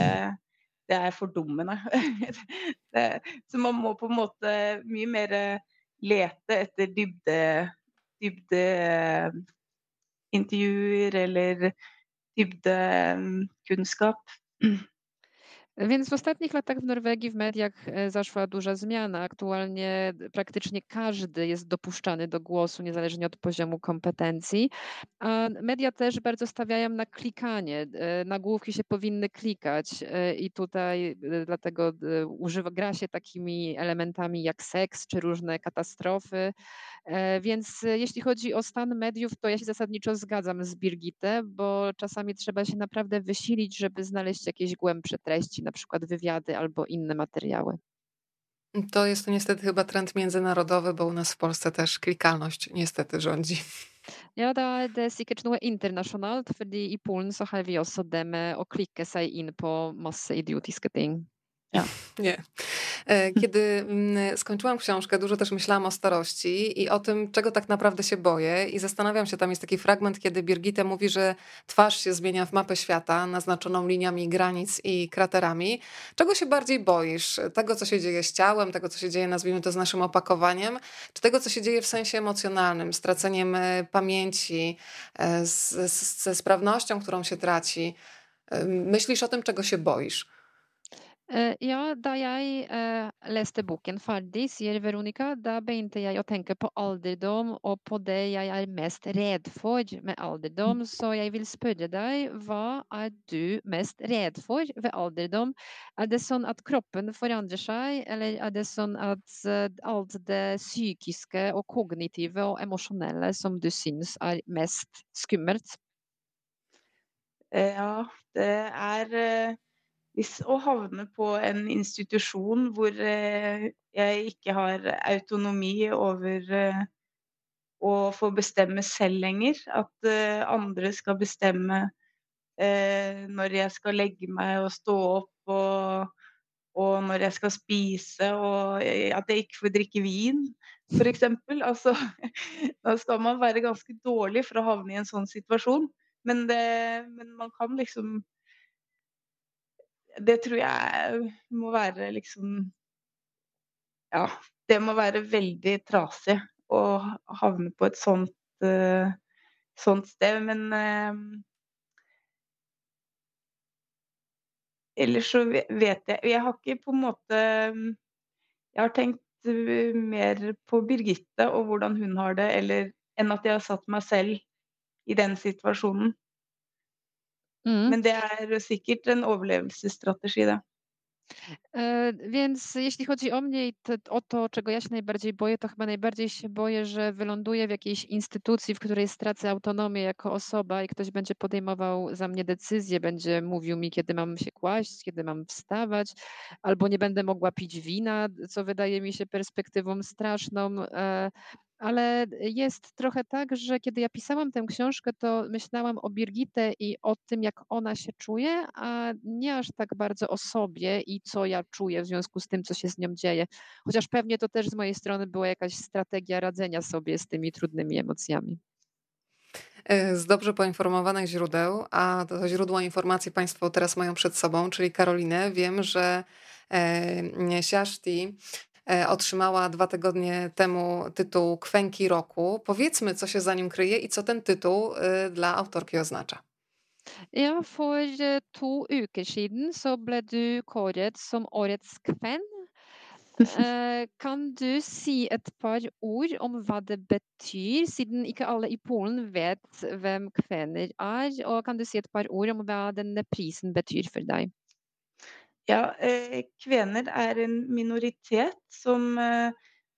det er fordummende. så man må på en måte mye mer lete etter dybde, dybde eller dybdekunnskap. Więc w ostatnich latach w Norwegii w mediach e, zaszła duża zmiana. Aktualnie praktycznie każdy jest dopuszczany do głosu, niezależnie od poziomu kompetencji. A media też bardzo stawiają na klikanie. E, nagłówki się powinny klikać e, i tutaj dlatego używa, gra się takimi elementami jak seks czy różne katastrofy. Więc jeśli chodzi o stan mediów, to ja się zasadniczo zgadzam z Birgitę, bo czasami trzeba się naprawdę wysilić, żeby znaleźć jakieś głębsze treści na przykład wywiady albo inne materiały. To jest niestety chyba trend międzynarodowy, bo u nas w Polsce też klikalność niestety rządzi. Ja, er det sikkert noe internasjonalt, fordi i Polen så har vi også det med å klikke seg inn på masse idiotiske ting. Ja. Nie. E, kiedy mm, skończyłam książkę, dużo też myślałam o starości i o tym, czego tak naprawdę się boję. I zastanawiam się, tam jest taki fragment, kiedy Birgitte mówi, że twarz się zmienia w mapę świata, naznaczoną liniami granic i kraterami. Czego się bardziej boisz? Tego, co się dzieje z ciałem, tego, co się dzieje, nazwijmy to, z naszym opakowaniem, czy tego, co się dzieje w sensie emocjonalnym, straceniem e, pamięci, e, ze sprawnością, którą się traci? Myślisz o tym, czego się boisz? Eh, ja, da jeg eh, leste boken ferdig, sier Veronica, da begynte jeg å tenke på alderdom og på det jeg er mest redd for med alderdom. Så jeg vil spørre deg, hva er du mest redd for ved alderdom? Er det sånn at kroppen forandrer seg, eller er det sånn at eh, alt det psykiske og kognitive og emosjonelle som du syns er mest skummelt? Ja, det er hvis å havne på en institusjon hvor eh, jeg ikke har autonomi over eh, å få bestemme selv lenger, at eh, andre skal bestemme når jeg skal legge meg og stå opp, og, og når jeg skal spise, og at jeg ikke får drikke vin, f.eks. Altså, da skal man være ganske dårlig for å havne i en sånn situasjon. Men, det, men man kan liksom det tror jeg må være liksom Ja, det må være veldig trasig å havne på et sånt, uh, sånt sted. Men uh, ellers så vet jeg Jeg har ikke på en måte Jeg har tenkt mer på Birgitte og hvordan hun har det, eller enn at jeg har satt meg selv i den situasjonen. Mm. Men det er sikkert en. E, więc jeśli chodzi o mnie i o to, czego ja się najbardziej boję, to chyba najbardziej się boję, że wyląduję w jakiejś instytucji, w której stracę autonomię jako osoba i ktoś będzie podejmował za mnie decyzje, będzie mówił mi, kiedy mam się kłaść, kiedy mam wstawać, albo nie będę mogła pić wina, co wydaje mi się perspektywą straszną. Ale jest trochę tak, że kiedy ja pisałam tę książkę, to myślałam o Birgitę i o tym, jak ona się czuje, a nie aż tak bardzo o sobie i co ja czuję w związku z tym, co się z nią dzieje. Chociaż pewnie to też z mojej strony była jakaś strategia radzenia sobie z tymi trudnymi emocjami. E, z dobrze poinformowanych źródeł, a to źródła informacji Państwo teraz mają przed sobą, czyli Karolinę, wiem, że e, Siaszti otrzymała dwa tygodnie temu tytuł Kwęki Roku. Powiedzmy, co się za nim kryje i co ten tytuł e, dla autorki oznacza. Ja, for e, to uker siden så ble du kåret som årets kvenn. Kan du si et par ord om hva det betyr, siden ikke alle i Polen vet hvem kvener er? Og kan du si et par ord om hva denne prisen betyr for deg? Ja, eh, kvener er en minoritet som eh,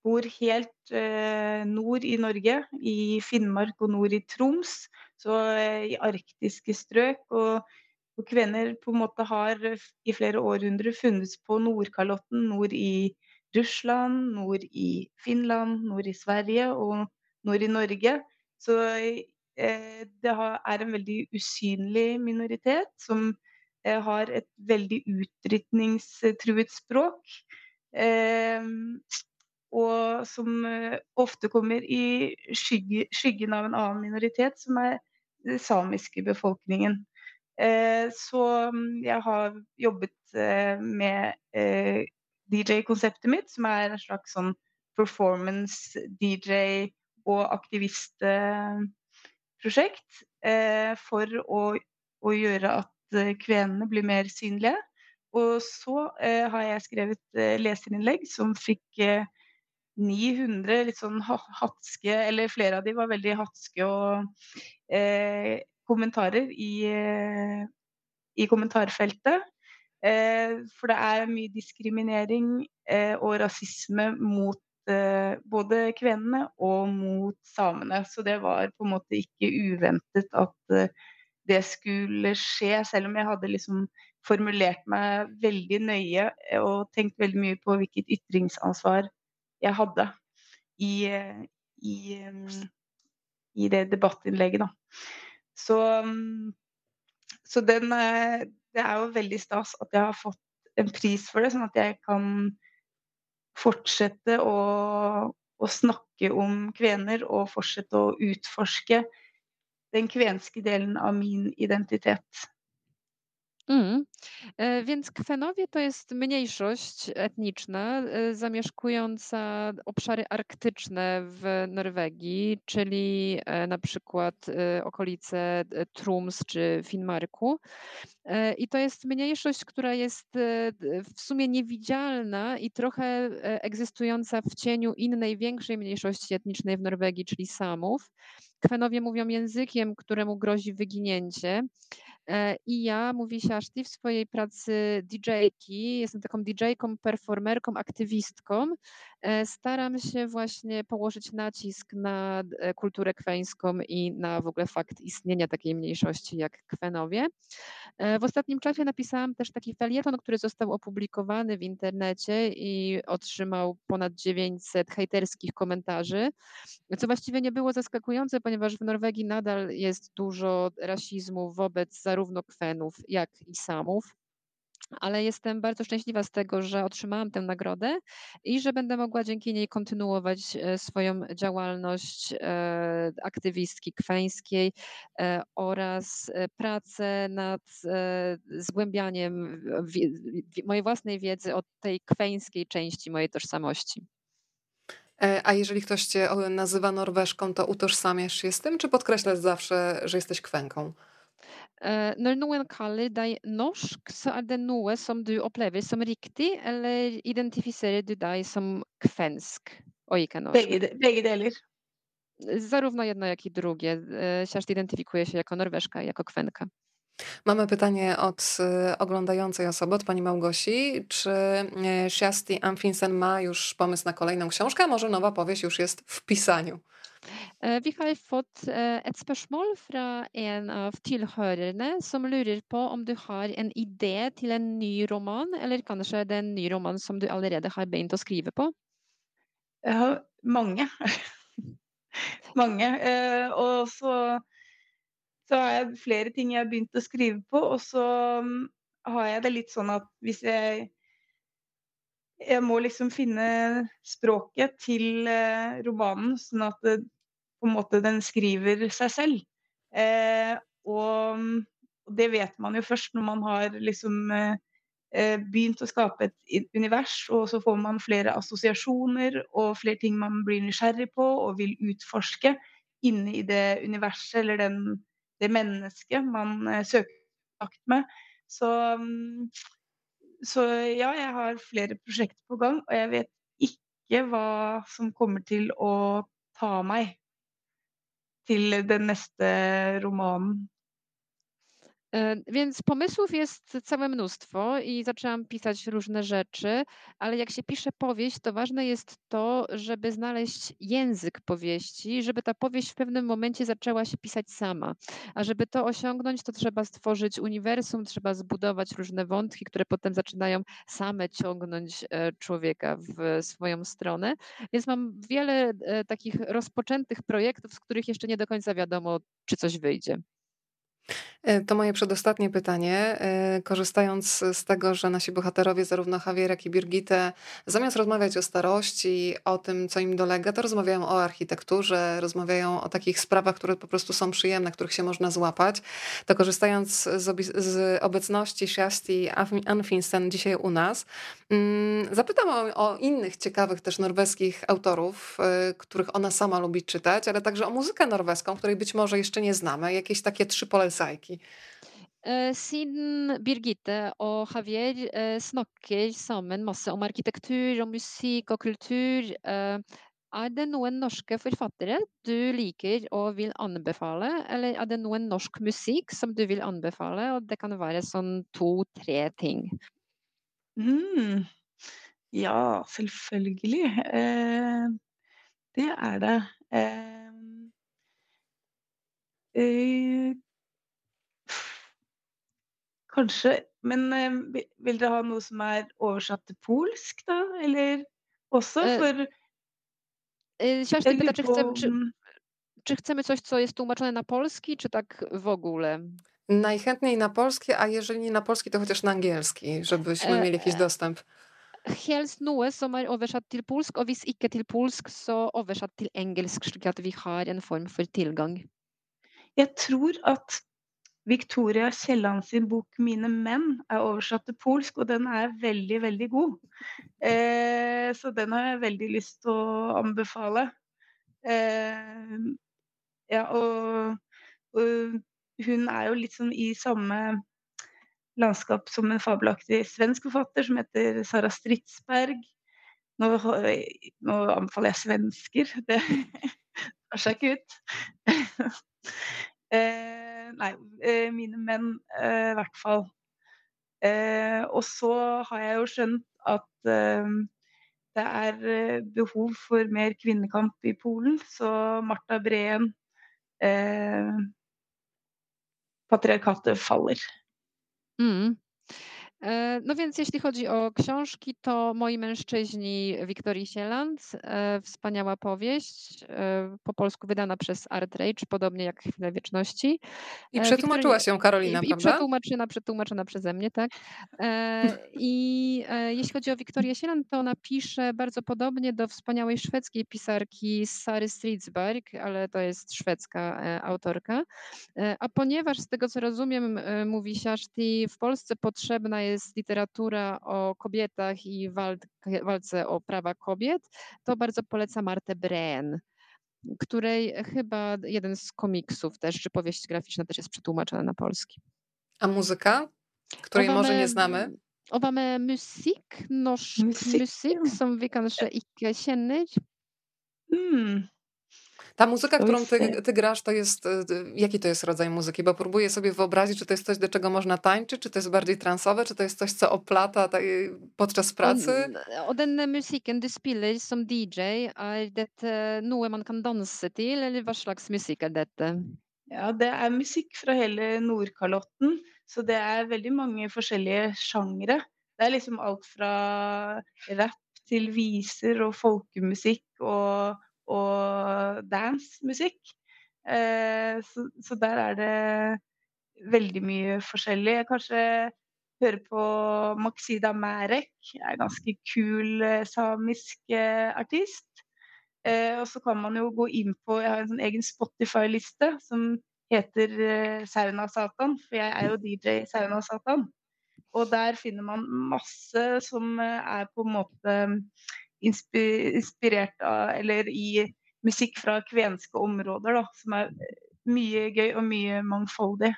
bor helt eh, nord i Norge, i Finnmark og nord i Troms, så i arktiske strøk. Og, kvener på en måte har i flere århundrer funnes på Nordkalotten, nord i Russland, nord i Finland, nord i Sverige og nord i Norge. Så det er en veldig usynlig minoritet som har et veldig utrydningstruet språk. Eh, og som eh, ofte kommer i skygge, skyggen av en annen minoritet, som er den samiske befolkningen. Eh, så mm, jeg har jobbet eh, med DJ-konseptet mitt, som er en slags sånn performance-DJ og aktivistprosjekt for å, å, gjøre at kvenene blir mer synlige. Og så har jeg skrevet leserinnlegg som fikk 900 litt sånn hatske, eller flere av de var veldig hatske og eh, kommentarer i, eh, i kommentarfeltet. Eh, for det er mye diskriminering eh, og rasisme mot eh, både kvenene og mot samene. Så det var på en måte ikke uventet at eh, det skulle skje, selv om jeg hadde liksom formulert meg veldig nøye og tenkt veldig mye på hvilket ytringsansvar jeg hadde i, i, i det debattinnlegget, da. Så, så den Det er jo veldig stas at jeg har fått en pris for det, sånn at jeg kan fortsette å, å snakke om kvener og fortsette å utforske den kvenske delen av min identitet. Mm. E, więc Kwenowie to jest mniejszość etniczna e, zamieszkująca obszary arktyczne w Norwegii, czyli e, na przykład okolice Trums czy Finnmarku. I to jest mniejszość, która jest w sumie niewidzialna i trochę egzystująca w cieniu innej, większej mniejszości etnicznej w Norwegii, czyli Samów. Kwenowie mówią językiem, któremu grozi wyginięcie. E, I ja, mówi Siaszti, w swojej pracy DJ-ki, jestem taką DJ-ką, performerką, aktywistką, e, staram się właśnie położyć nacisk na e, kulturę kweńską i na w ogóle fakt istnienia takiej mniejszości jak Kwenowie. W ostatnim czasie napisałam też taki felieton, który został opublikowany w internecie i otrzymał ponad 900 hejterskich komentarzy, co właściwie nie było zaskakujące, ponieważ w Norwegii nadal jest dużo rasizmu wobec zarówno Kwenów, jak i Samów ale jestem bardzo szczęśliwa z tego, że otrzymałam tę nagrodę i że będę mogła dzięki niej kontynuować e, swoją działalność e, aktywistki kweńskiej e, oraz pracę nad zgłębianiem mojej własnej wiedzy o tej kweńskiej części mojej tożsamości. A jeżeli ktoś cię nazywa Norweszką, to utożsamiasz się z tym, czy podkreślasz zawsze, że jesteś kwenką? Uh, når noen kaller deg norsk, så er det noe som du opplever som riktig, eller identifiserer du deg som kvensk og ikke norsk? Begge, begge deler. Zarówno jedno, jak i drugie. Siaszt identyfikuje się jako Norweszka jako Kwenka. Mamy pytanie od oglądającej osoby, od pani Małgosi. Czy Siasti Amfinsen ma już pomysł na kolejną książkę, może nowa powieść już jest w pisaniu? Eh, vi har fått eh, et spørsmål fra en av tilhørerne som lurer på om du har en idé til en ny roman, eller kanskje det er en ny roman som du allerede har begynt å skrive på? Jeg har mange. mange. Eh, og så, så, har jeg flere ting jeg har begynt å skrive på, og så mm, har jeg det litt sånn at hvis jeg jeg må liksom finne språket til romanen, sånn at på en måte den skriver seg selv. Eh, og, og det vet man jo først når man har liksom eh, eh, begynt å skape et univers, og så får man flere assosiasjoner og flere ting man blir nysgjerrig på og vil utforske inne i det universet eller den, det mennesket man eh, søker kontakt med. Så, så ja, jeg har flere prosjekter på gang, og jeg vet ikke hva som kommer til å ta meg til den neste romanen. E, więc pomysłów jest całe mnóstwo i zaczęłam pisać różne rzeczy, ale jak się pisze powieść, to ważne jest to, żeby znaleźć język powieści, żeby ta powieść w pewnym momencie zaczęła się pisać sama. A żeby to osiągnąć, to trzeba stworzyć uniwersum, trzeba zbudować różne wątki, które potem zaczynają same ciągnąć e, człowieka w swoją stronę. Więc mam wiele e, takich rozpoczętych projektów, z których jeszcze nie do końca wiadomo, czy coś wyjdzie. E, to moje przedostatnie pytanie. E, korzystając z tego, że nasi bohaterowie, zarówno Javier, jak i Birgitte, zamiast rozmawiać o starości, o tym, co im dolega, to rozmawiają o architekturze, rozmawiają o takich sprawach, które po prostu są przyjemne, których się można złapać. To korzystając z, z obecności Shasti Anfinsten dzisiaj u nas, mm, zapytam o, o innych ciekawych też norweskich autorów, e, których ona sama lubi czytać, ale także o muzykę norweską, której być może jeszcze nie znamy. Jakieś takie trzy polecajki. Eh, siden Birgitte og Javier eh, snakker sammen masse om arkitektur og musikk og kultur, eh, er det noen norske forfattere du liker og vil anbefale, eller er det noen norsk musikk som du vil anbefale? Og det kan være sånn to-tre ting. Mm. Ja, selvfølgelig. Eh, det er det. Eh, eh, Kanskje. Men eh, vil dere ha noe som er oversatt til polsk, da? Eller også? E, For Chciałaś ja pytać, czy chcemy, czy, czy chcemy coś, co jest tłumaczone na polski, czy tak w ogóle? Najchętniej na polski, a jeżeli nie na polski, to chociaż na angielski, żebyśmy E, mieli jakiś e, dostęp. Helst noe som er oversatt til polsk, og hvis ikke til polsk, så oversatt til engelsk, slik at vi har en form for tilgang. Jeg tror at Victoria Kielland sin bok 'Mine menn' er oversatt til polsk, og den er veldig, veldig god. Eh, så den har jeg veldig lyst til å anbefale. Eh, ja, og, og, hun er jo litt sånn i samme landskap som en fabelaktig svensk forfatter som heter Sara Stridsberg. Nå, nå anbefaler jeg svensker. Det tar seg ikke ut. eh, nei, eh, mine menn eh, i hvert fall. Eh, og så har jeg jo skjønt at det er eh, behov for mer kvinnekamp i Polen, så Marta Breen Patriarkatet faller. Mm. E, No więc jeśli chodzi o książki, to Moi mężczyźni Wiktorii Sieland, e, wspaniała powieść, e, po polsku wydana przez Art Rage, podobnie jak Chwile Wieczności. I przetłumaczyła się Karolina, i, i prawda? przetłumaczona, przetłumaczona przeze mnie, tak. I jeśli chodzi o Wiktorię Sieland, to ona pisze bardzo podobnie do wspaniałej szwedzkiej pisarki Sary Stridsberg, ale to jest szwedzka autorka. A ponieważ z tego co rozumiem, mówi Siaszti, w Polsce potrzebna jest literatura o kobietach i walk- walce o prawa kobiet, to bardzo polecam Martę Breen, której chyba jeden z komiksów też, czy powieść graficzna też jest przetłumaczona na polski. A muzyka, której może nie znamy? Musikk, musikk, ja. som vi kanskje ikke kjenner? Hmm. Ta muzyka, To którą ty, ty grasz, to jest. Jaki to jest rodzaj muzyki? Bo próbuję sobie wyobrazić, czy to jest coś, do czego można tańczyć, czy to jest bardziej transowe, czy to jest coś, co oplata podczas pracy. Og, den musikken du spiller som DJ, er dette noe man kan danse til, eller hva slags musikk er dette? Ja, det er musikk fra hele Nordkalotten, så det er veldig mange forskjellige sjangre. Det er liksom alt fra rap til viser og folkemusikk og, og dancemusikk. Eh, så, så der er det veldig mye forskjellig. Jeg kanskje hører på Maxida Marek, er en ganske kul eh, samisk eh, artist. Eh, og så kan man jo gå inn på Jeg har en sånn egen Spotify-liste som heter eh, Sauna Satan, for jeg er jo DJ Sauna Satan. Og der finner man masse som er på en måte inspirert av Eller i musikk fra kvenske områder, da, som er eh, mye gøy og mye mangfoldig.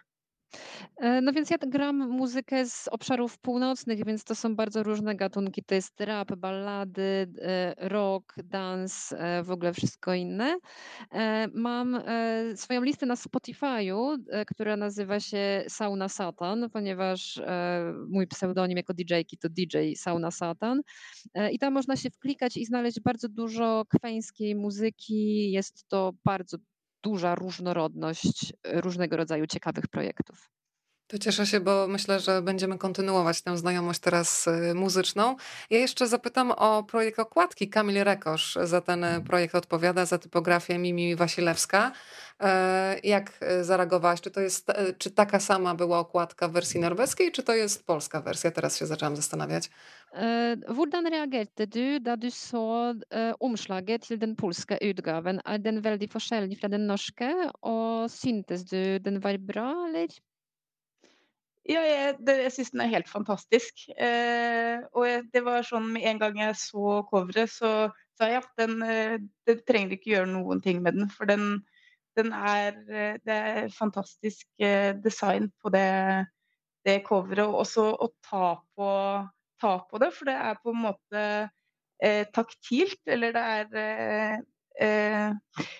E, no więc ja gram muzykę z obszarów północnych, więc to są bardzo różne gatunki. To jest rap, ballady, e, rock, dance, e, w ogóle wszystko inne. Mam swoją listę na Spotify'u, która nazywa się Sauna Satan, ponieważ mój pseudonim jako DJ-ki to DJ Sauna Satan. I tam można się wklikać i znaleźć bardzo dużo kweńskiej muzyki. Jest to bardzo duża różnorodność różnego rodzaju ciekawych projektów. To cieszę się, bo myślę, że będziemy kontynuować tę znajomość teraz y, muzyczną. Ja jeszcze zapytam o projekt okładki. Kamil Rekosz za ten y, projekt odpowiada, za typografię Mimi Wasilewska. E, jak y, zareagowałaś? Czy to jest, czy taka sama była okładka w wersji norweskiej, czy to jest polska wersja? Teraz się zaczęłam zastanawiać. E, hvordan reagerte du da du så e, omslaget til den polske utgaven? Er den veldig forskjellig fra den norske, og syntes du den var bra, eller? Ja, jeg, det, jeg syns den er helt fantastisk. Eh, og jeg, det var sånn med en gang jeg så coveret, så sa jeg at den eh, Det trenger ikke gjøre noen ting med den, for den, den er eh, Det er fantastisk eh, design på det, det coveret. Og også å ta på, ta på, det, for det er på en måte eh, taktilt, eller det er eh,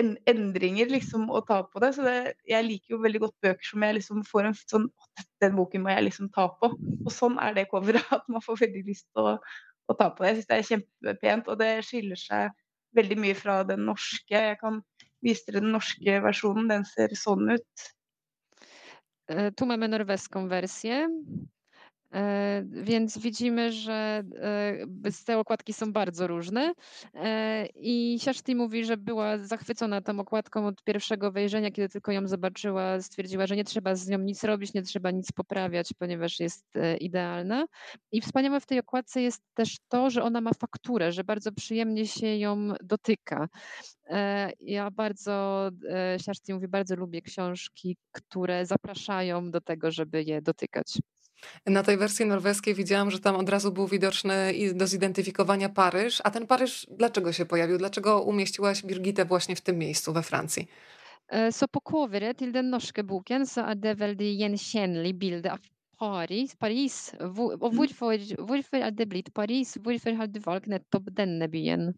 en, endringer liksom, å ta på det. Så det, jeg liker jo veldig godt bøker som jeg liksom får en sånn Den boken må jeg liksom ta på. Og sånn er det coveret. At man får veldig lyst til å, å ta på det. Jeg syns det er kjempepent, og det skiller seg veldig mye fra den norske. Jeg kan vise dere den norske versjonen. Den ser sånn ut. Mamy norweską wersję. E, więc widzimy, że e, te okładki są bardzo różne. E, I Siaszty mówi, że była zachwycona tą okładką od pierwszego wejrzenia, kiedy tylko ją zobaczyła, stwierdziła, że nie trzeba z nią nic robić, nie trzeba nic poprawiać, ponieważ jest idealna. I wspaniałe w tej okładce jest też to, że ona ma fakturę, że bardzo przyjemnie się ją dotyka. Ja bardzo, Siaszty mówi, bardzo lubię książki, które zapraszają do tego, żeby je dotykać. Na tej wersji norweskiej widziałam, że tam od razu był widoczny do zidentyfikowania Paryż. A ten Paryż dlaczego się pojawił? Dlaczego umieściłaś Birgitę właśnie w tym miejscu we Francji? E, så på coveret til den norske boken så er det veldig gjenkjennelig bilde av Paris. Paris. Hvor, og mm. hvorfor, hvorfor er det blitt Paris? Hvorfor har du valgt nettopp denne byen?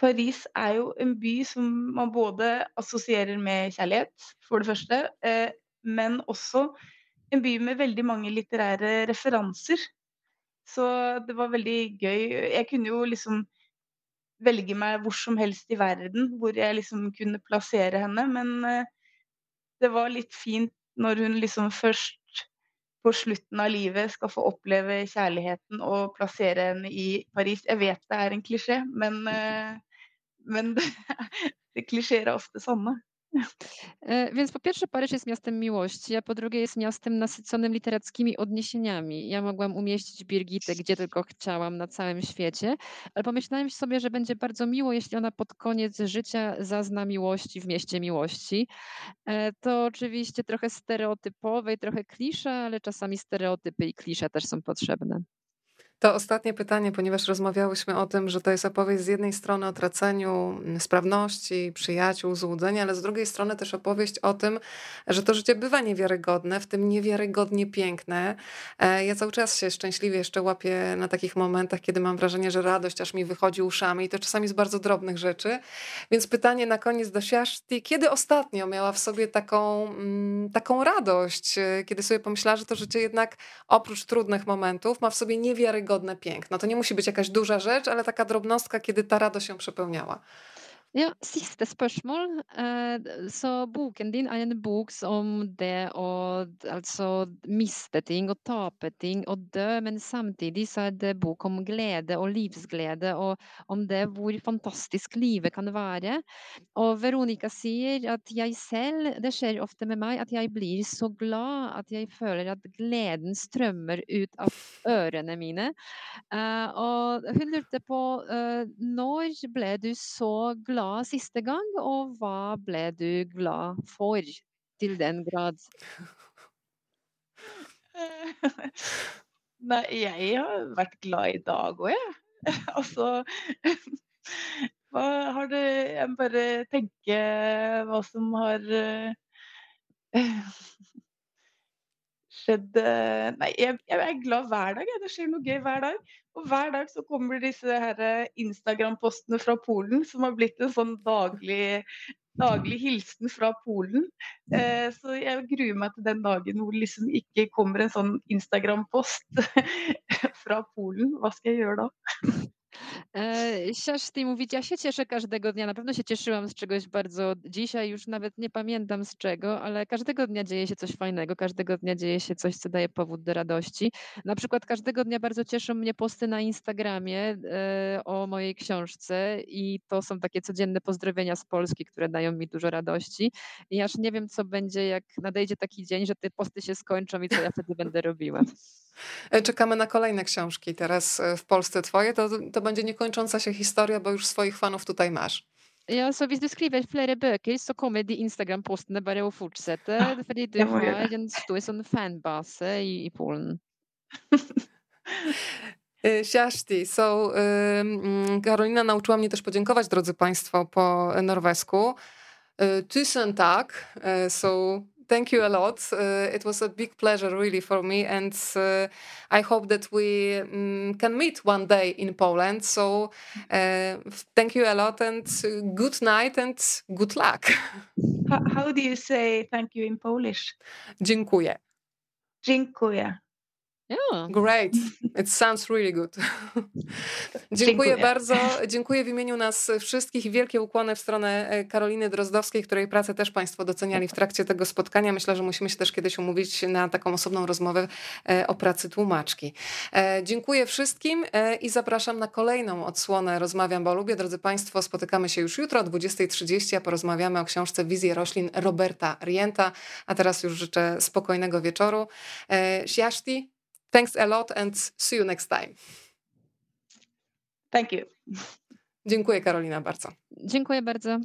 Paris er jo en by som man både assosierer med kjærlighet, for det første, eh, men også en by med veldig mange litterære referanser. Så det var veldig gøy. Jeg kunne jo liksom velge meg hvor som helst i verden hvor jeg liksom kunne plassere henne, men eh, det var litt fint når hun liksom først på slutten av livet skal få oppleve kjærligheten og plassere henne i Paris. Jeg vet det er en klisjé, men, eh, men det klisjeer er ofte. E, więc po pierwsze, Paryż jest miastem miłości, a po drugie jest miastem nasyconym literackimi odniesieniami. Ja mogłam umieścić Birgitę gdzie tylko chciałam na całym świecie, ale pomyślałam sobie, że będzie bardzo miło, jeśli ona pod koniec życia zazna miłości w mieście miłości. E, to oczywiście trochę stereotypowe i trochę klisze, ale czasami stereotypy i klisze też są potrzebne. To ostatnie pytanie, ponieważ rozmawiałyśmy o tym, że to jest opowieść z jednej strony o traceniu mm, sprawności, przyjaciół, złudzenia, ale z drugiej strony też opowieść o tym, że to życie bywa niewiarygodne, w tym niewiarygodnie piękne. E, ja cały czas się szczęśliwie jeszcze łapię na takich momentach, kiedy mam wrażenie, że radość aż mi wychodzi uszami i to czasami z bardzo drobnych rzeczy. Więc pytanie na koniec do Siaszti, kiedy ostatnio miała w sobie taką, mm, taką radość, e, kiedy sobie pomyślała, że to życie jednak oprócz trudnych momentów ma w sobie niewiarygodne niewiarygodne piękno. To nie musi być jakaś duża rzecz, ale taka drobnostka, kiedy ta radość się przepełniała. Ja, siste spørsmål. Eh, så boken din er en bok om det å altså miste ting og tape ting og dø, men samtidig så er det bok om glede og livsglede og om det hvor fantastisk livet kan være. Og Veronica sier at jeg selv, det skjer ofte med meg, at jeg blir så glad at jeg føler at gleden strømmer ut av ørene mine. Eh, og hun lurte på eh, når ble du så glad siste gang, og hva ble du glad for til den grad? Nei, jeg har vært glad i dag òg, jeg. altså Hva har det Jeg må bare tenke hva som har skjedd Nei, jeg, jeg, er glad hver dag. Det skjer noe gøy hver dag. Og hver dag så kommer disse eh, Instagram-postene fra Polen, som har blitt en sånn daglig, daglig hilsen fra Polen. Eh, så jeg gruer meg til den dagen hvor det liksom ikke kommer en sånn Instagram-post fra Polen. Hva skal jeg gjøre da? E, Siaszty mówić, ja się cieszę każdego dnia. Na pewno się cieszyłam z czegoś bardzo dzisiaj, już nawet nie pamiętam z czego, ale każdego dnia dzieje się coś fajnego, każdego dnia dzieje się coś, co daje powód do radości. Na przykład każdego dnia bardzo cieszą mnie posty na Instagramie e, o mojej książce i to są takie codzienne pozdrowienia z Polski, które dają mi dużo radości. I aż nie wiem, co będzie, jak nadejdzie taki dzień, że te posty się skończą i co ja wtedy będę robiła. E, czekamy na kolejne książki teraz w Polsce twoje. To, to będzie niekończąca się historia, bo już swoich fanów tutaj masz. Ja, så hvis du skriver flere bøker, så kommer de Instagram-postene bare å fortsette. Fordi du har en stor sånn fanbase i, i Polen. Siaszti, so Karolina nauczyła mnie też podziękować, drodzy Państwo, po norwesku. Tusen tak, so thank you a lot. Uh, it was a big pleasure, really, for me, and uh, I hope that we um, can meet one day in Poland. So, uh, thank you a lot, and good night, and good luck. How, how do you say thank you in Polish? Dziękuję. Dziękuję. Yeah. Great. It sounds really good. Dziękuję, Dziękuję, bardzo. Dziękuję w imieniu nas wszystkich i wielkie ukłony w stronę e, Karoliny Drozdowskiej, której pracę też Państwo doceniali w trakcie tego spotkania. Myślę, że musimy się też kiedyś umówić na taką osobną rozmowę e, o pracy tłumaczki. E, dziękuję wszystkim i zapraszam na kolejną odsłonę Rozmawiam, bo lubię. Drodzy Państwo, spotykamy się już jutro o 20.30, a porozmawiamy o książce Wizje roślin Roberta Rienta. A teraz już życzę spokojnego wieczoru. Siaszti, Thanks a lot and see you next time. Thank you. Dziękuję Karolina bardzo. Dziękuję bardzo.